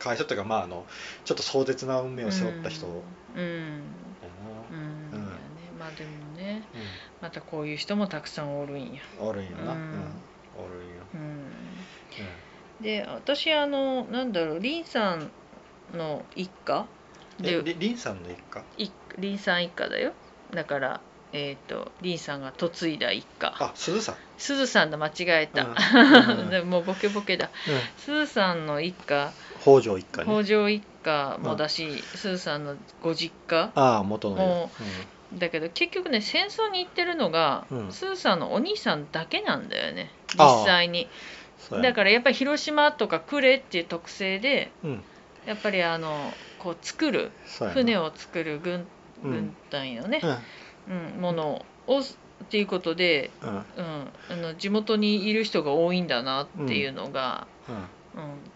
S1: かわいそうというかまああのちょっと壮絶な運命を背負った人。やな、
S2: うん。まあでもね
S1: うん。
S2: またこういう人もたくさん。おるん。や
S1: おるん。よな、
S2: う
S1: うん。ん。おるん。よ、
S2: うん。で私あのなん。だろう凛さん。の一家
S1: うん、
S2: で
S1: えりりん。さん。の一家
S2: い凛さん。一家だよだからえっ、と凛さんが嫁いだ一家。
S1: あすずさん、
S2: すずさんだ間違えた、
S1: うん。[LAUGHS]
S2: でももうボケボケだ。すずさんの一家
S1: 北条一家ね。
S2: 北条一家もだし、すずさんのご実家
S1: ああ元の
S2: もだけど結局ね戦争に行ってるのが、
S1: うん。
S2: すずさんのお兄さんだけなんだよね。実際に。だからやっぱり広島とか呉っていう特性で
S1: うん。
S2: やっぱりあのこう作る船を作る軍
S1: うん。
S2: 軍隊のね、
S1: うん
S2: うんものをっていうことで、
S1: うん。うん
S2: うん、あの地元にいる人が多いんだなっていうのが、うん。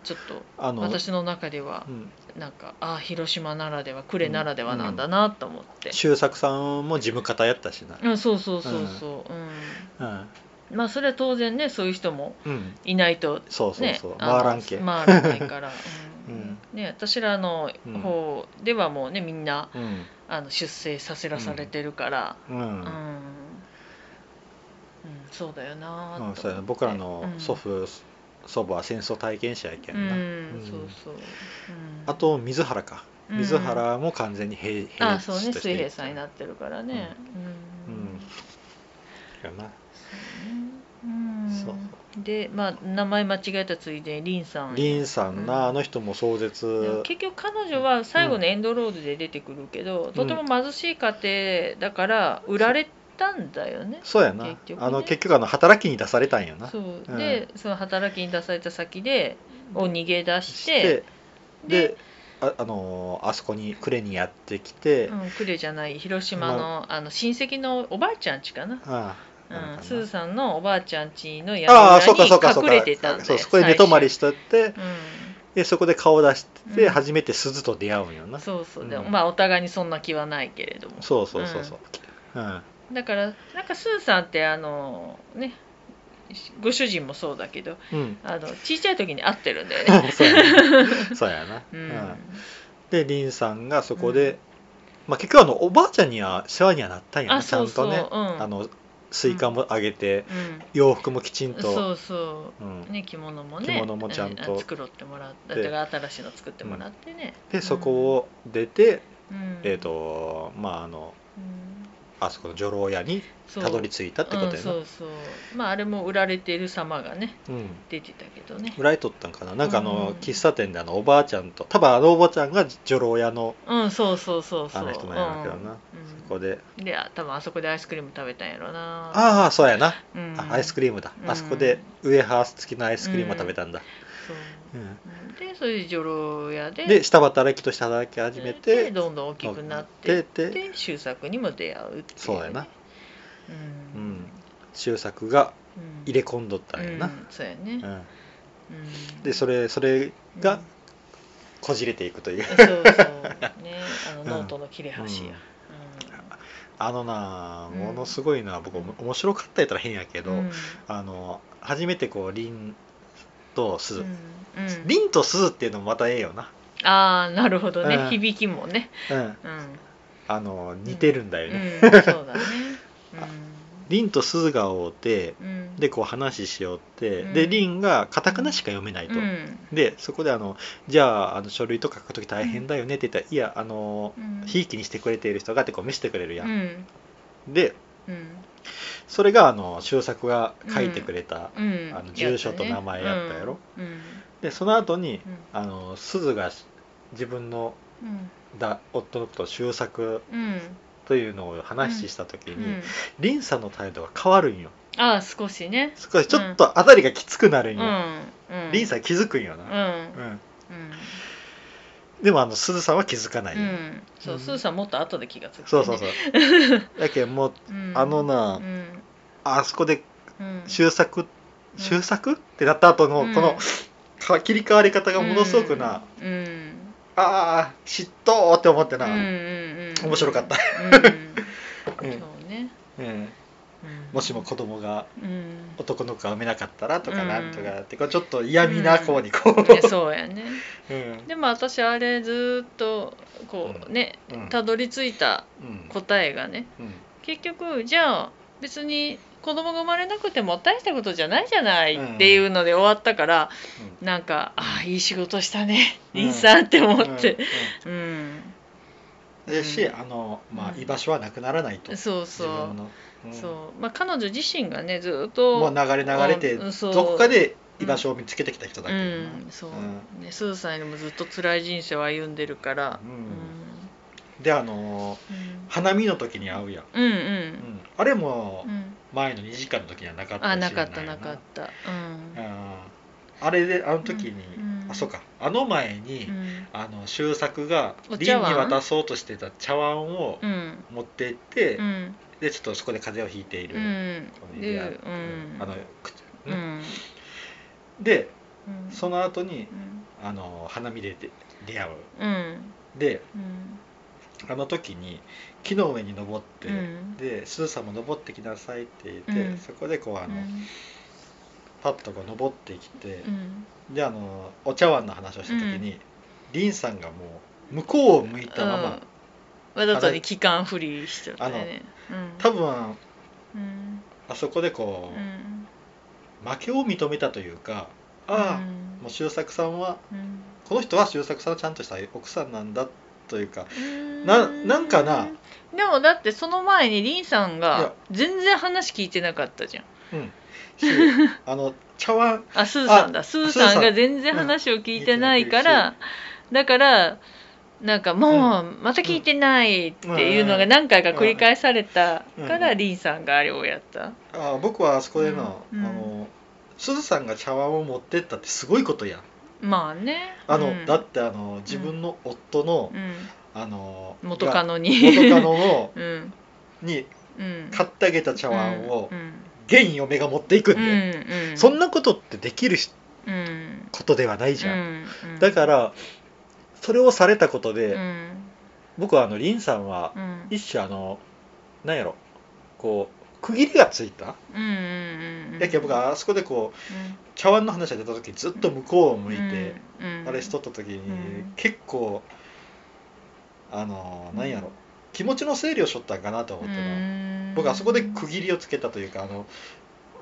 S2: ちょっと
S1: あの
S2: 私の中では
S1: うん。
S2: なんかああ広島ならでは呉ならではなんだなと思って、
S1: 周作さんも事務方やったしな。
S2: うん、そうそうそうそう、うん。
S1: うん。
S2: まあそれは当然ねそういう人も
S1: うん。
S2: いないと
S1: そうそう
S2: ね
S1: そう、回らんけ。ん、
S2: 回らないから、うん。[LAUGHS]
S1: うん。
S2: ね、私らの方ではもうねみんな
S1: うん
S2: あの出征させらされてるから、
S1: うん。
S2: うん。うん。そうだよな
S1: うん
S2: と
S1: そう僕らの
S2: うん。
S1: 祖父、祖母は戦争体験者やけ
S2: うん。ん、
S1: な、
S2: そうそう、うん。
S1: あと水原か。
S2: うん。
S1: 水原も完全に兵,、兵
S2: あそうね。水平さんになってるからね。
S1: う
S2: うん。ん、
S1: やな
S2: うん
S1: そう
S2: でまあ名前間違えたついでにリンさん。
S1: リンさんな、
S2: うん。
S1: あの人も壮絶。
S2: 結局彼女は最後のエンドロールで出てくるけど、とても貧しい家庭だから売られたんだよね。
S1: そうやな、
S2: 結局ね。
S1: あの結局あの働きに出されたんやな。
S2: そう。
S1: うん。
S2: でその働きに出された先でを逃げ出し
S1: しててでああのあそこに呉にやってきて、
S2: うん、呉じゃない広島の,、あの親戚のおばあちゃん家かな、
S1: あ
S2: うん、
S1: あ
S2: すずさんのおばあちゃん家の山
S1: ああそう
S2: 小屋
S1: かそうかそうか。
S2: に隠れてたんだよ
S1: そうそこで寝泊まりしとってでそこで顔出して、
S2: うん。
S1: 初めて鈴と出会うんよ
S2: う、
S1: な。ん
S2: そうそう。でも
S1: うん。
S2: まあお互いにそんな気はないけれども。
S1: そうそうそうそう。うん、
S2: だからなんかすずさんってあのねご主人もそうだけど
S1: うん。
S2: あの小さい時に会ってるんだよね。[LAUGHS]
S1: そうやな。そうやな、
S2: う [LAUGHS]
S1: うん。んで凛さんがそこで、まあ、結局あのおばあちゃんには世話にはなったんやな
S2: あ
S1: ちゃんとね。あのスイカもあげて、
S2: うん。
S1: 洋服もきちんと。
S2: そうそう。
S1: うん。
S2: ね、着物もね
S1: 着物もちゃんと
S2: うん作ろってもらってだから新しいの作ってもらってね、
S1: でそこを出て、
S2: うん、
S1: えっ、とまああの
S2: うん
S1: あそこの女郎屋にたどり着いたってことやな、
S2: うん、そうそう。まああれも売られてる様がね
S1: うん。
S2: 出てたけどね。
S1: 裏へ取ったんかな。なんかあの、
S2: うん。
S1: 喫茶店であのおばあちゃんと多分あのおばあちゃんが女郎屋の
S2: うんそうそうそうそう。
S1: あの人なんやろうけどな、
S2: うん。
S1: そこで。
S2: であ多分あそこでアイスクリーム食べたんやろな。
S1: ああそうやな、
S2: うん、
S1: あアイスクリームだ、
S2: うん。
S1: あそこでウエハース付きのアイスクリームを食べたんだ、
S2: そう。
S1: うん
S2: でそれで女郎屋で。
S1: で下働きとして働き始め
S2: で
S1: て
S2: どんどん大きくなっていっ
S1: で
S2: て周作にも出会うっていうね、
S1: そうやな。
S2: う
S1: うん。ん周作が
S2: うん。
S1: 入れ込んどったんやな、
S2: うんそうやね、
S1: うん。
S2: うん。
S1: でそれそれ
S2: う
S1: が
S2: ん。
S1: こじれていくという、
S2: そうそう。ね。[LAUGHS] あの
S1: うん
S2: ノートの切れ端や、
S1: あのな
S2: うん。
S1: ものすごいな僕面白かったやったら変やけど、
S2: うん。
S1: あの初めてこう凛と鈴、凛と鈴っていうのもまたええよな、
S2: ああなるほどね、
S1: うん。
S2: 響きもね。
S1: うん、
S2: うん、
S1: あの似てるんだよね、
S2: うん、そうだね。[LAUGHS]
S1: 凛と鈴が会うて
S2: うん、うん、
S1: でこう話しようって、
S2: うん。
S1: がカタカナしか読めないと、
S2: うん。
S1: でそこであの「じゃああの書類とか書く時大変だよね」って言ったら「いやあの
S2: うん。
S1: ひいきにしてくれている人が」ってこう見せてくれるや、
S2: うんん。
S1: で
S2: うん
S1: それがあの周作が書いてくれた、
S2: うん。
S1: あの住所と名前やったやろ。
S2: うん。うん。
S1: でその後に
S2: うん。
S1: あの鈴が自分の
S2: うん。
S1: だ夫のことを周作
S2: うん。
S1: というのを話した時に、
S2: うん。
S1: 凛さんの態度が変わるんよ。
S2: ああ少しね。
S1: 少しちょっと当たりがきつくなるん
S2: うん。
S1: よ、
S2: うん。
S1: 凛さん気づくんよ
S2: うん。
S1: な、うんでもあの鈴さんは気づかない、
S2: うん。うんそう
S1: うん。
S2: スーさんもっと後で気がつくね。
S1: そうそうそう。[LAUGHS] だけどもう
S2: うん
S1: あのな
S2: うん。
S1: あそこで
S2: うん。
S1: 終作終作？ってなった後の
S2: うん。
S1: このか切り替わり方がものすごくな、
S2: うん。うん。
S1: ああ嫉妬って思ってな、
S2: うんうんうん。
S1: 面白かった、
S2: うん。そ [LAUGHS] う
S1: うん。
S2: ね
S1: うん
S2: うん
S1: もしも子供が
S2: うん。
S1: 男の子が産めなかったらとか
S2: うん。
S1: なんとかってこうちょっと嫌味な方にこう、
S2: ねそうやね。
S1: うん。
S2: でも私あれずーっとこうね
S1: うん。
S2: たどり着いた
S1: うん。
S2: 答えがね
S1: うん。
S2: 結局じゃあ別に子供が生まれなくても大したことじゃないじゃないっていうので終わったから、なんかああいい仕事したね
S1: うん。
S2: さんって思
S1: うん。
S2: ってうん、
S1: うんでし、
S2: うん。
S1: あのまあ
S2: うん。
S1: 居場所はなくならないと、
S2: そう
S1: 自
S2: そう。
S1: 分の、うん。
S2: そう。まあ彼女自身がねずーっと
S1: もう流れ流れて
S2: うんそう。
S1: どこかで居場所を見つけてきた人だ
S2: う
S1: けど
S2: ねスーさんよりもずっと辛い人生を歩んでるから。
S1: うん。であの
S2: うん。
S1: 花見の時に会うやん、
S2: うんうん。
S1: うん。あれも
S2: うん、うん、
S1: 前の2時間の時にはなかった
S2: あなかったなかった。うん
S1: あれであの時に、
S2: うん
S1: あそうか。あの前に、
S2: うん。
S1: あの周作が凛に渡そうとしてた茶碗を
S2: うん。
S1: 持って行って、
S2: うん。
S1: でちょっとそこで風邪をひいている、あの口ね。
S2: うん。
S1: で
S2: うん。
S1: その後に
S2: うん。
S1: あの花見で出出会う。
S2: うん。
S1: で
S2: うん。
S1: あの時に木の上に登って、
S2: うん。
S1: で「すずさんも登ってきなさい」って言って、
S2: うん。
S1: そこでこうあの、パッとこう登ってきて
S2: う、ん。
S1: であのお茶碗の話をした時に、凛さんがもう向こうを向いたまま、
S2: わざとに期間振りしちゃったよね
S1: 多分
S2: うん。
S1: あそこでこ
S2: う
S1: う、負けを認めたというかああ、もう周作さんは
S2: うん。
S1: この人は周作さんのちゃんとした奥さんなんだというか
S2: うん。
S1: ななんかな
S2: でもだってその前にリンさんが全然話聞いてなかったじゃん。
S1: うん。し [LAUGHS] あのち茶碗
S2: あスーさんだ。
S1: あ
S2: スー
S1: さん
S2: が全然話を聞いてないか
S1: うん
S2: ら、だからなんかもうまた聞いてないっていうのが何回か繰り返されたから、
S1: うん。
S2: リンさんがあれをやった。
S1: あ僕はあそこでの,、あのすずさんが茶碗を持ってったってすごいことやん。
S2: まあね。
S1: あの、
S2: うん。
S1: だってあの自分の夫の、
S2: うん、
S1: あの
S2: 元カノ
S1: が
S2: に。
S1: 元カノの [LAUGHS]
S2: うん。
S1: に
S2: うん。
S1: 買ってあげた茶碗を
S2: うん
S1: 現嫁が持っていくん
S2: うん
S1: で、
S2: うん、
S1: そんなことってできるし
S2: うん
S1: ことではないじゃん、
S2: うんうん
S1: だからそれをされたことで、
S2: うん。
S1: 僕はあのリンさんは
S2: うん。
S1: 一種あのなんやろこう区切りがついた、
S2: うんうんうん
S1: やけん僕はあそこでこう茶碗の話が出た時ずっと向こうを向いて、あれしとった時に、
S2: うん。
S1: 結構あのなんやろ気持ちの整理をしとったんかなと思ってな、僕はあそこで区切りをつけたというかあの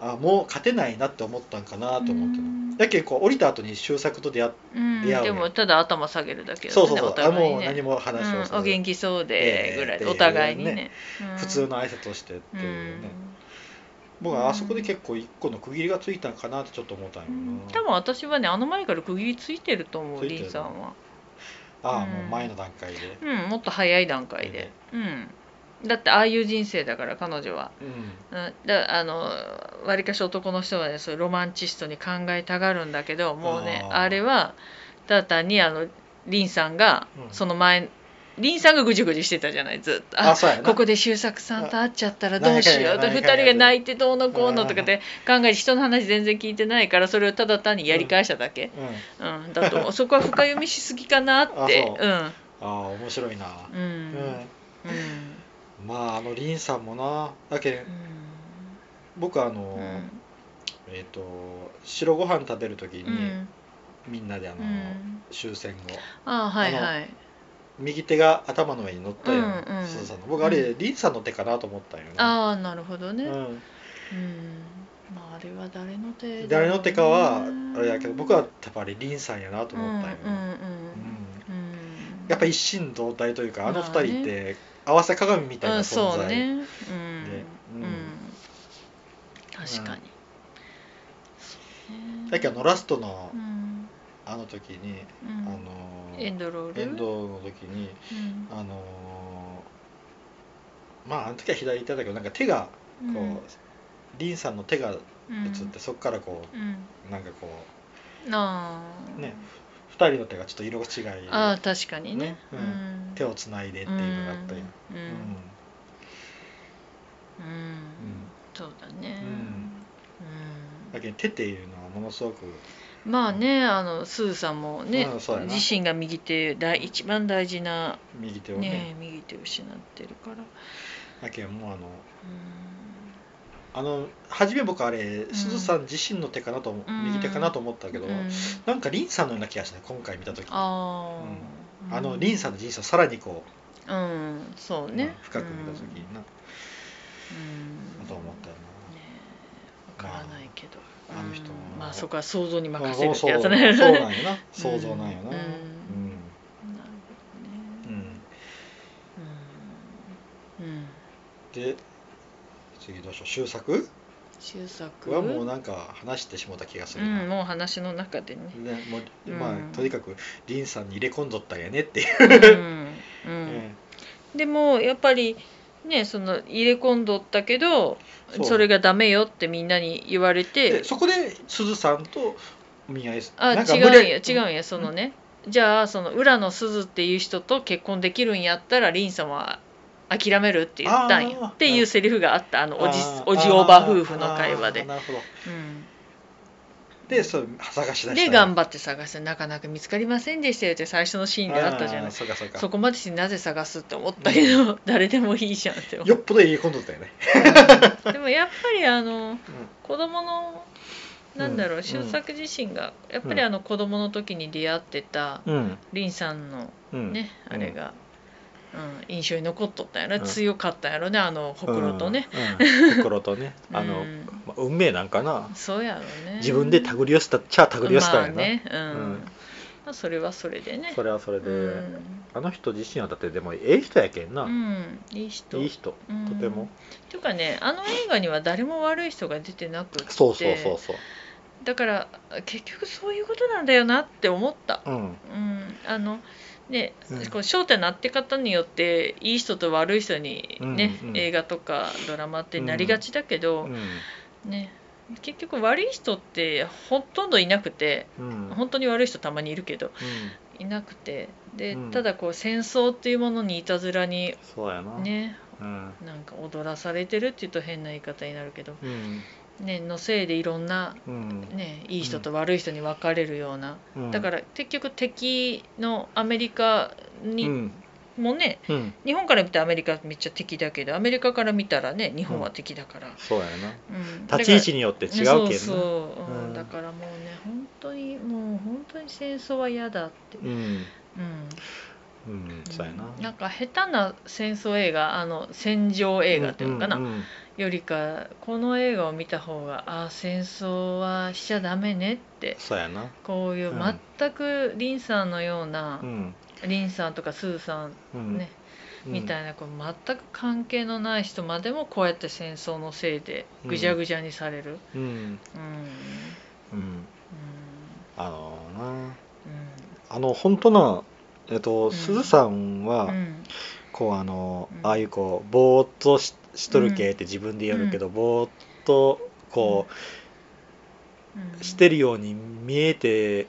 S1: あもう勝てないなって思ったんかなと思って
S2: うん。
S1: なやけんこう降りた後に周作と出会出会う
S2: でもただ頭下げるだけだ
S1: そうそうそう、
S2: お
S1: あもう何も話をせず。
S2: うんお元気そうでぐらいで
S1: ええ
S2: お互いにね。
S1: ね
S2: うん。
S1: 普通の挨拶をしてって
S2: う
S1: いうね、
S2: ん
S1: 僕はあそこで結構一個の区切りがついたんかなってちょっと思ったんよ
S2: うん。
S1: な、
S2: 多分私はねあの前から区切りついてると思うリンさんは
S1: ああ
S2: うん。
S1: もう前の段階で。
S2: うんもっと早い段階で。うん。だってああいう人生だから彼女は。
S1: うん。
S2: うん。だあのわりかし男の人はねそういうロマンチストに考えたがるんだけどもうね
S1: あー
S2: あれはただ単にあのリンさんが
S1: うん。
S2: その前リンさんがぐじぐじしてたじゃないずっと。あここで周作さんと会っちゃったらどうしよう。と2
S1: 何回や
S2: 人が泣いてどうのこうのとかって考えて人の話全然聞いてないからそれをただ単にやり返しただけ、
S1: うん。
S2: うん。だと思う [LAUGHS] そこは深読みしすぎかなって。
S1: う。ああ面白いな。
S2: うん。うん。
S1: うん。
S2: うん
S1: まああのリンさんもな。だけん僕あの、
S2: うん。
S1: えっ、と白ご飯食べる時に、
S2: うん。
S1: みんなであの、
S2: うん。
S1: 終戦後。
S2: あはいはい
S1: 右手が頭の上に乗ったよ、
S2: うんうん。
S1: さんの僕あれ、
S2: う
S1: リンさんの手かなと思ったんよね。
S2: ああなるほどね、うん。
S1: うん、
S2: まああれは誰の手ね。
S1: 誰の手かはあれやけど僕はやっぱりリンさんやなと
S2: うん
S1: 思ったんよね、
S2: うんうん
S1: うん
S2: うん。
S1: やっぱ一心同体というかあの二
S2: まあね
S1: 人って合わせ鏡みたいな
S2: うん
S1: 存在、
S2: そうね。うん。
S1: でうん。
S2: うん。確かに。
S1: だけどあのラストの
S2: うん
S1: あの時に、
S2: うん。
S1: あの
S2: エンドロール？
S1: エンドの時に
S2: うん。
S1: あのまああの時は左手だけどなんか手がこう、
S2: うん
S1: リンさんの手が映
S2: うん。
S1: って、そこからこ
S2: うん。
S1: うなんかこ
S2: あー。
S1: ね二人の手がちょっと色違い。
S2: あー確かにね。
S1: ねうん。
S2: うん。
S1: 手をつないでっていうのがあったよ、
S2: うん。
S1: うん。
S2: うん。そうだね。
S1: だけど手っていうのはものすごく
S2: うんまあねあのスーさんもね
S1: うんそうやな。
S2: 自身が右手大一番大事な
S1: 右手をね。
S2: ね右手を失ってるから。
S1: だけどもうあの
S2: うん。
S1: あの初め僕あれ
S2: ん
S1: すずさん自身の手かなと思、
S2: うん。
S1: 右手かなと思ったけど、
S2: うん。
S1: なんかリンさんのような気がしたね今回見た時。あ
S2: あー
S1: のリンさんの人生をさらにこう、
S2: うんそう
S1: まあ
S2: ね
S1: 深く見た時にな、
S2: うん。
S1: と思ったよ
S2: ねわからないけど、
S1: まああの人
S2: うん。まあそこは想像に
S1: な、
S2: 任せるってやつね。
S1: そうなんよな。想像なんよな。
S2: うん。
S1: で次どうしよう。終作？
S2: 終作？
S1: はもうなんか話してしもた気がす
S2: う
S1: るな、
S2: んもう話の中でね。
S1: ねもう
S2: うん。
S1: まあとにかくリンさんに入れ込んどったんやねっていう、
S2: うん。う
S1: うん
S2: ん [LAUGHS] でもやっぱりねその入れ込んどったけど
S1: そう。
S2: それがダメよってみんなに言われて。
S1: でそこですずさんとお見合いす
S2: あ
S1: なんか
S2: 違うんや違うんやそのね。じゃあその浦野すずっていう人と結婚できるんやったら凛さんは諦めるって言ったん
S1: あー
S2: よっていうセリフがあったあのおじ
S1: あー
S2: おじおば夫婦の会話で。
S1: あー、なるほど。
S2: うん、
S1: でそう探し出した。
S2: で頑張って探してなかなか見つかりませんでしたよって最初のシーンであったじゃない。
S1: そうかそうか。
S2: そこまでしてなぜ探すって思ったけど、誰でもいいじゃんって思
S1: よっぽど入れ込んどったよね、
S2: うでもやっぱりあの子供のなんだろ
S1: う
S2: うん。周作自身がやっぱりあの子供の時に出会ってた
S1: うん。
S2: 凛さんの
S1: うん。
S2: ね、あれが、うん、印象に残っとったんやろ、
S1: うん。
S2: 強かったんやろね。あのほくろとね、
S1: うんうん。ほくろとね。[LAUGHS] あの、運命なんかな。
S2: そうやろね。
S1: 自分で手繰り寄せたっちゃ手繰り寄せたんやな、
S2: まあね。うん、
S1: うん。
S2: まあ、それはそれでね。
S1: それはそれで、
S2: うん。
S1: あの人自身はだってでもええ人やけんな、
S2: うん、いい人。
S1: いい人。
S2: うん。
S1: とても、
S2: っていうかねあの映画には誰も悪い人が出てなくって。
S1: そうそうそうそう。
S2: だから結局そういうことなんだよなって思った。
S1: うん。
S2: うん、あのね、
S1: うん。
S2: こう焦点の当て方によっていい人と悪い人にね、
S1: うんうん。
S2: 映画とかドラマってなりがちだけど、ね結局悪い人ってほとんどいなくて
S1: うん。うん
S2: 本当に悪い人たまにいるけどいなくてで、
S1: うん。
S2: ただこう戦争っていうものにいたずらにね
S1: うん。
S2: なんか踊らされてるっていうと変な言い方になるけど、
S1: うん
S2: ね、のせいでいろんな、
S1: うん。
S2: ね、いい人と悪い人に分かれるような、
S1: うん。
S2: だから結局敵のアメリカに、
S1: うん。
S2: もね
S1: うん。
S2: 日本から見たらアメリカめっちゃ敵だけどアメリカから見たらね日本は敵だから、
S1: そうやな。
S2: うん。
S1: 立ち位置によって違うけどな。
S2: そうそう、うん。
S1: うん。
S2: だからもうね本当にもう本当に戦争は嫌だって、
S1: うん
S2: うん
S1: うんそうやな。
S2: なんか下手な戦争映画あの戦場映画っていうのかな、
S1: んん
S2: よりかこの映画を見た方がああ戦争はしちゃダメねって
S1: そうやな。
S2: こういう
S1: うん。
S2: 全くリンさんのような
S1: う、ん。
S2: リンさんとかスーさん
S1: うん。
S2: ね、みた
S1: い
S2: いなこう全く関係のない人までもこうやって戦争のせいでぐじゃぐじゃにされる。
S1: うん。
S2: うん。
S1: うん。
S2: うん。
S1: あのな。
S2: うん。
S1: あの本当なえっと
S2: ん。
S1: すずさんは
S2: うん。
S1: こうあの
S2: うん。
S1: ああいうこうぼーっとししとる系って自分で言うけどぼーっとこ
S2: う
S1: してるように見えて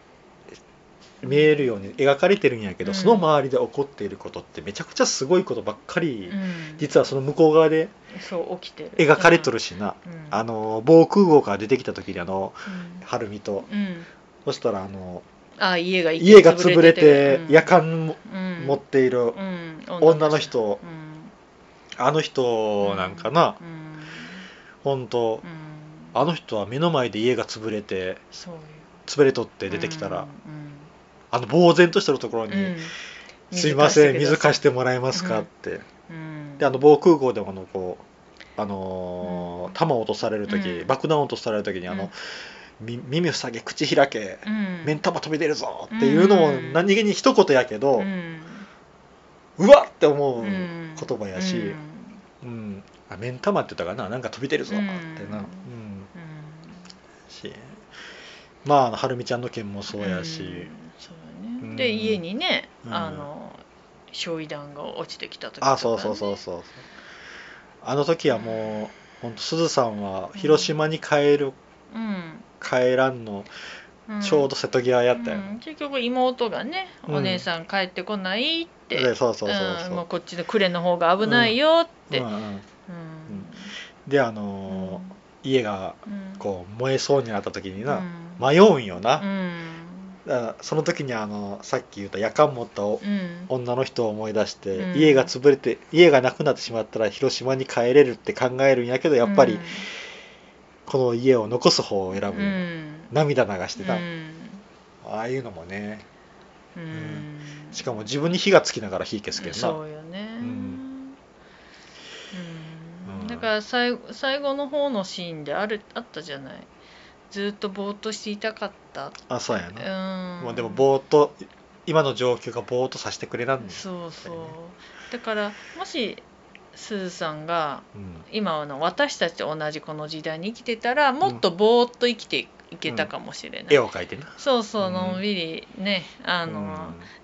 S1: 見えるように描かれてるんやけど
S2: うん。
S1: その周りで起こっていることってめちゃくちゃすごいことばっかり
S2: うん。
S1: 実はその向こう側で
S2: そう起きてる。
S1: 描かれとるしな。
S2: うん。
S1: あの防空壕から出てきた時にあの
S2: うん。
S1: 晴美と。
S2: うん。
S1: そしたらあの
S2: あ家が
S1: 家が潰れて
S2: うん。
S1: 夜間持っている
S2: うん。
S1: 女の人。
S2: うん。
S1: あの人なんかな。
S2: うん。
S1: 本当
S2: うん。
S1: あの人は目の前で家が潰れて潰れとって出てきたら
S2: うん。
S1: あの呆然としてるところに
S2: うん。うん「
S1: すいません水貸
S2: し
S1: してもらえますか?」
S2: うん
S1: って。
S2: うん。
S1: であの防空壕でもあのこうあのー弾を落とされる時
S2: うん。
S1: 爆弾を落とされる時にあ
S2: うん。
S1: のみ耳塞げ口開け
S2: うん。
S1: 目ん玉飛び出るぞっていうのも
S2: うん。
S1: 何気に一言やけど
S2: うん。
S1: うわっって思う
S2: うん。
S1: 言葉やし
S2: うん。
S1: うん。あ目ん玉って言ったかななんか飛び出るぞってな。
S2: うん。
S1: しまあはるみちゃんの件もそうやし。
S2: うん。そうだね。
S1: うん。
S2: で家にね
S1: うん。
S2: あの焼夷弾が落ちてきた時とか、ね、
S1: あそうそうそうそうあの時はもう本当すずさんは広島に帰る
S2: うん
S1: 帰らんの
S2: うん。
S1: ちょうど瀬戸際やったよ、
S2: うん。結局妹がね「
S1: うん。
S2: お姉さん帰ってこない」って、
S1: でそうそうそうそう、
S2: ん。もうこっちの呉の方が危ないよって、うん
S1: うん。うん。であのー家が
S2: うん。
S1: こう燃えそうになった時にな、
S2: うん。
S1: 迷うんよな、
S2: うん。
S1: だからその時にあのさっき言った夜間持ったお
S2: うん。
S1: 女の人を思い出して、
S2: うん。
S1: 家が潰れて家がなくなってしまったら広島に帰れるって考えるんやけどやっぱりこの家を残す方を選ぶ、
S2: うん。
S1: 涙流してた、
S2: うん。
S1: ああいうのもね。
S2: うん。
S1: しかも自分に火がつきながら火消すけどな。
S2: そうよね。だから最後最後の方のシーンであるあったじゃない。ずっとぼーっとしていたかった。
S1: あそうや
S2: う
S1: な、
S2: ん。
S1: もうでもぼーっと今の状況がぼーっとさせてくれなんです、
S2: そうそう。
S1: やっぱ
S2: だからもしすずさんが
S1: うん。
S2: 今の私たちと同じこの時代に生きてたらもっとぼーっと生きていけたかもしれない、
S1: 絵を描いてな。
S2: そうそう
S1: うん。
S2: のんびりねあの、
S1: う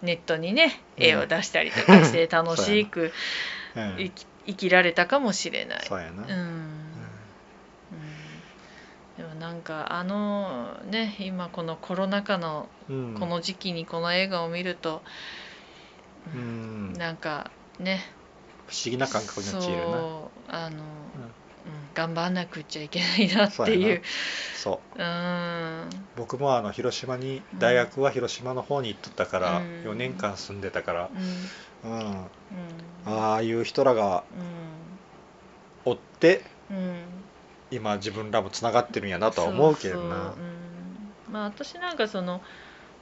S1: ん。
S2: ネットにね
S1: うん。
S2: 絵を出したりとかして楽しく [LAUGHS]
S1: うん。
S2: 生き生きられたかもしれない。
S1: そうやな、
S2: うん。うん。でもなんかあのね今このコロナ禍の
S1: うん。
S2: この時期にこの映画を見ると、
S1: う
S2: うん
S1: ん。
S2: なんかね
S1: 不思議な感覚に陥るな。
S2: そうあの、うん。頑張んなくちゃいけないなっていう。
S1: な。そう。
S2: うん。
S1: 僕もあの広島に大学は広島の方に行っとったから、
S2: うん。
S1: 4年間住んでたから、
S2: うん。
S1: うん、
S2: うん。
S1: ああいう人らがおって
S2: うん。うん
S1: 今自分らもつながってるんやなとは思うけどな。
S2: そうそううん。まあ私なんかその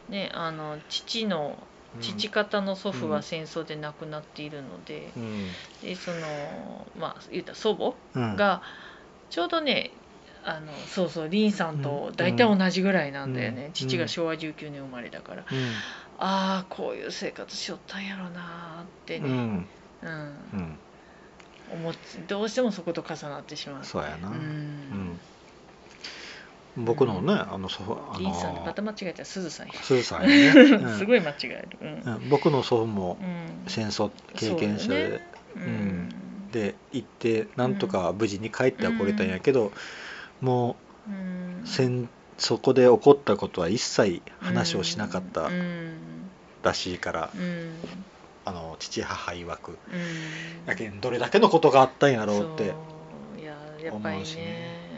S2: ねあの父の
S1: うん
S2: 父方の祖父は戦争で亡くなっているので,、
S1: うん。
S2: でそのまあ言ったら祖母
S1: うん。
S2: がちょうどねあのそうそう凛さんと大体同じぐらいなんだよね、
S1: うん。
S2: 父が昭和19年生まれだから、
S1: うん。
S2: ああこういう生活しよったんやろなーってね、
S1: うん。
S2: 思っどうしてもそこと重なってしまう。
S1: そうやな、
S2: う
S1: うんん僕のね、あの祖父あ
S2: リンさんでま
S1: の
S2: た間違えたらすずさんや、
S1: 鈴さんやね、う [LAUGHS] ん
S2: すごい間違える。うん、
S1: うん。僕の祖父も
S2: うん。
S1: 戦争経験者で,、
S2: そうだね。
S1: うん。で行ってなんとか無事に帰ってはこれたんやけど、も
S2: うん。
S1: う戦そこで起こったことは一切話をしなかった
S2: うん。
S1: らしいから、
S2: うん。
S1: あの父母曰く
S2: うん。
S1: やけんどれだけのことがあったんやろうって
S2: そう。いややっぱり
S1: 思うしね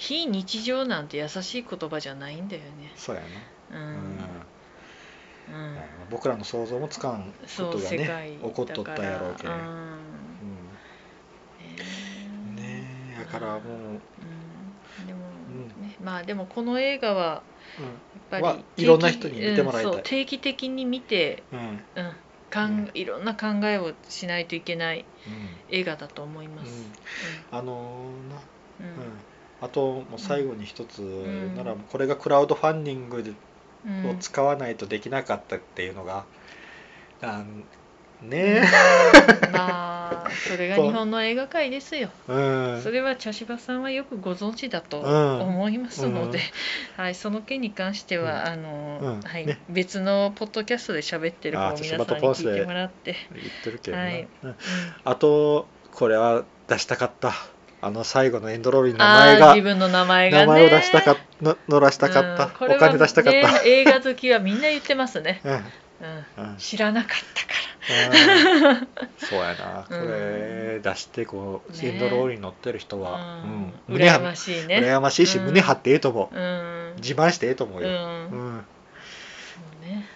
S2: 非日常なんて優しい言葉じゃないんだよね。
S1: そうやな、
S2: うん、
S1: うん。
S2: うん。
S1: 僕らの想像もつかんことがね
S2: 世界
S1: 起こっとったやろうけん、
S2: だ
S1: うん。
S2: うん。ね
S1: ねえだからもう、
S2: うん。でも、
S1: うん。
S2: ねまあでもこの映画はやっぱり
S1: いろんな人に見てもらいたい。
S2: 定期的に見て、
S1: うん。うん。
S2: うんかん
S1: うん。
S2: いろんな考えをしないといけない
S1: うん。
S2: 映画だと思います。
S1: あのーな、
S2: うん。
S1: うん、あともう最後に一つ
S2: ん
S1: なら、これがクラウドファンディングを使わないとできなかったっていうのが、なんね。
S2: うん。[LAUGHS] まあそれが日本の映画界ですよ。
S1: え、うん、
S2: それは茶芝さんはよくご存知だと
S1: うん。
S2: 思いますので、
S1: うん。
S2: はい、その件に関しては、
S1: うん。
S2: あの、
S1: うん。
S2: はい
S1: ね。
S2: 別のポッドキャストで喋ってる方
S1: あ
S2: を皆さんに聞いてもらって、
S1: 言ってるけどな、
S2: はい。
S1: あとこれは出したかったあの最後のエンドロールに名
S2: あ
S1: 前が
S2: ー自分の名前がね。
S1: 名前を出したかっの乗らしたかった、
S2: うん。
S1: お金出したかった、
S2: ね映画好きはみんな言ってますね、[LAUGHS]
S1: うん。
S2: うん、
S1: うん。
S2: 知らなかったか
S1: うん。そうやな。こ [LAUGHS]
S2: うん。
S1: れ出してこう、
S2: ね
S1: エンドロールに乗ってる人
S2: ら、
S1: は、
S2: うん。
S1: うん。胸
S2: 羨ま
S1: は
S2: しいね。
S1: 羨ましいし、
S2: うん
S1: 胸張ってええと思う、
S2: うん。
S1: 自慢してええと思う
S2: うん、
S1: よ、うん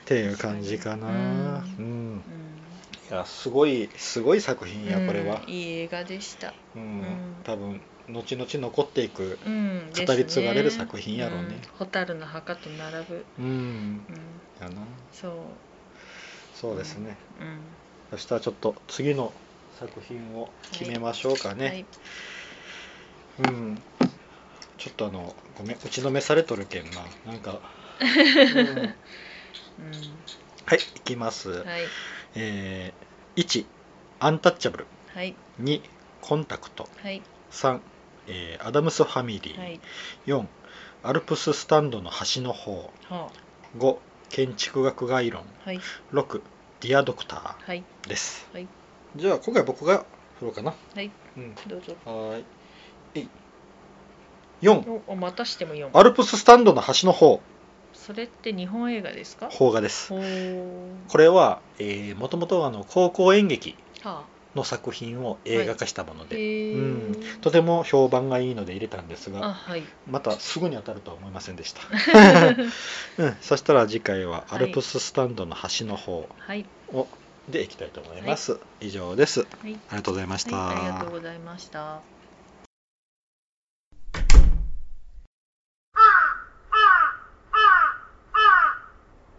S1: っていう感じかな、
S2: う
S1: うん。ん。いやすごいすごい作品やこれは。
S2: うん、いい映画でした、
S1: うん。
S2: うん
S1: 多分後々残っていく
S2: うん、
S1: 語り継がれる作品やろうね。
S2: ん蛍の墓と並ぶ、
S1: うん。
S2: うん、
S1: やな。
S2: そう、
S1: そうですね、
S2: うん、
S1: そしたらちょっと次の作品を決めましょうかね、
S2: はい、
S1: うん。ちょっとあのごめん打ちのめされとるけんな。なんか、[LAUGHS] うん。
S2: う
S1: はいいきます、
S2: ん、はい、
S1: えー、1アンタッチャブル
S2: はい、
S1: 2コンタクト。
S2: はい、
S1: 3、えーアダムスファミリー、
S2: はい、
S1: 4アルプススタンドの端の方。
S2: は
S1: 5建築学概論。
S2: あ、はい、
S1: 6ディアドクタ
S2: はい、
S1: ーです、
S2: はい。
S1: じゃあ今回僕が振ろうかな。
S2: はい、
S1: うん。
S2: どうぞ。
S1: はーい。えい。4
S2: お、おまたしても4。
S1: アルプススタンドの端の方。
S2: それって日本映画ですか
S1: 邦画です。これは、えー、もともとあの高校演劇
S2: は
S1: の作品を映画化したもの
S2: あ、
S1: で、
S2: へ
S1: う
S2: ー
S1: ん、とても評判がいいので入れたんです
S2: あ、
S1: が
S2: はい。
S1: またすぐに当たるとは思いませんでした、[LAUGHS] うん、そしたら次回はアルプススタンドの端の方。
S2: はい、
S1: をでいきたいと思います、以上です。
S2: はい、
S1: ありがとうございました、
S2: はい、ありがとうございました。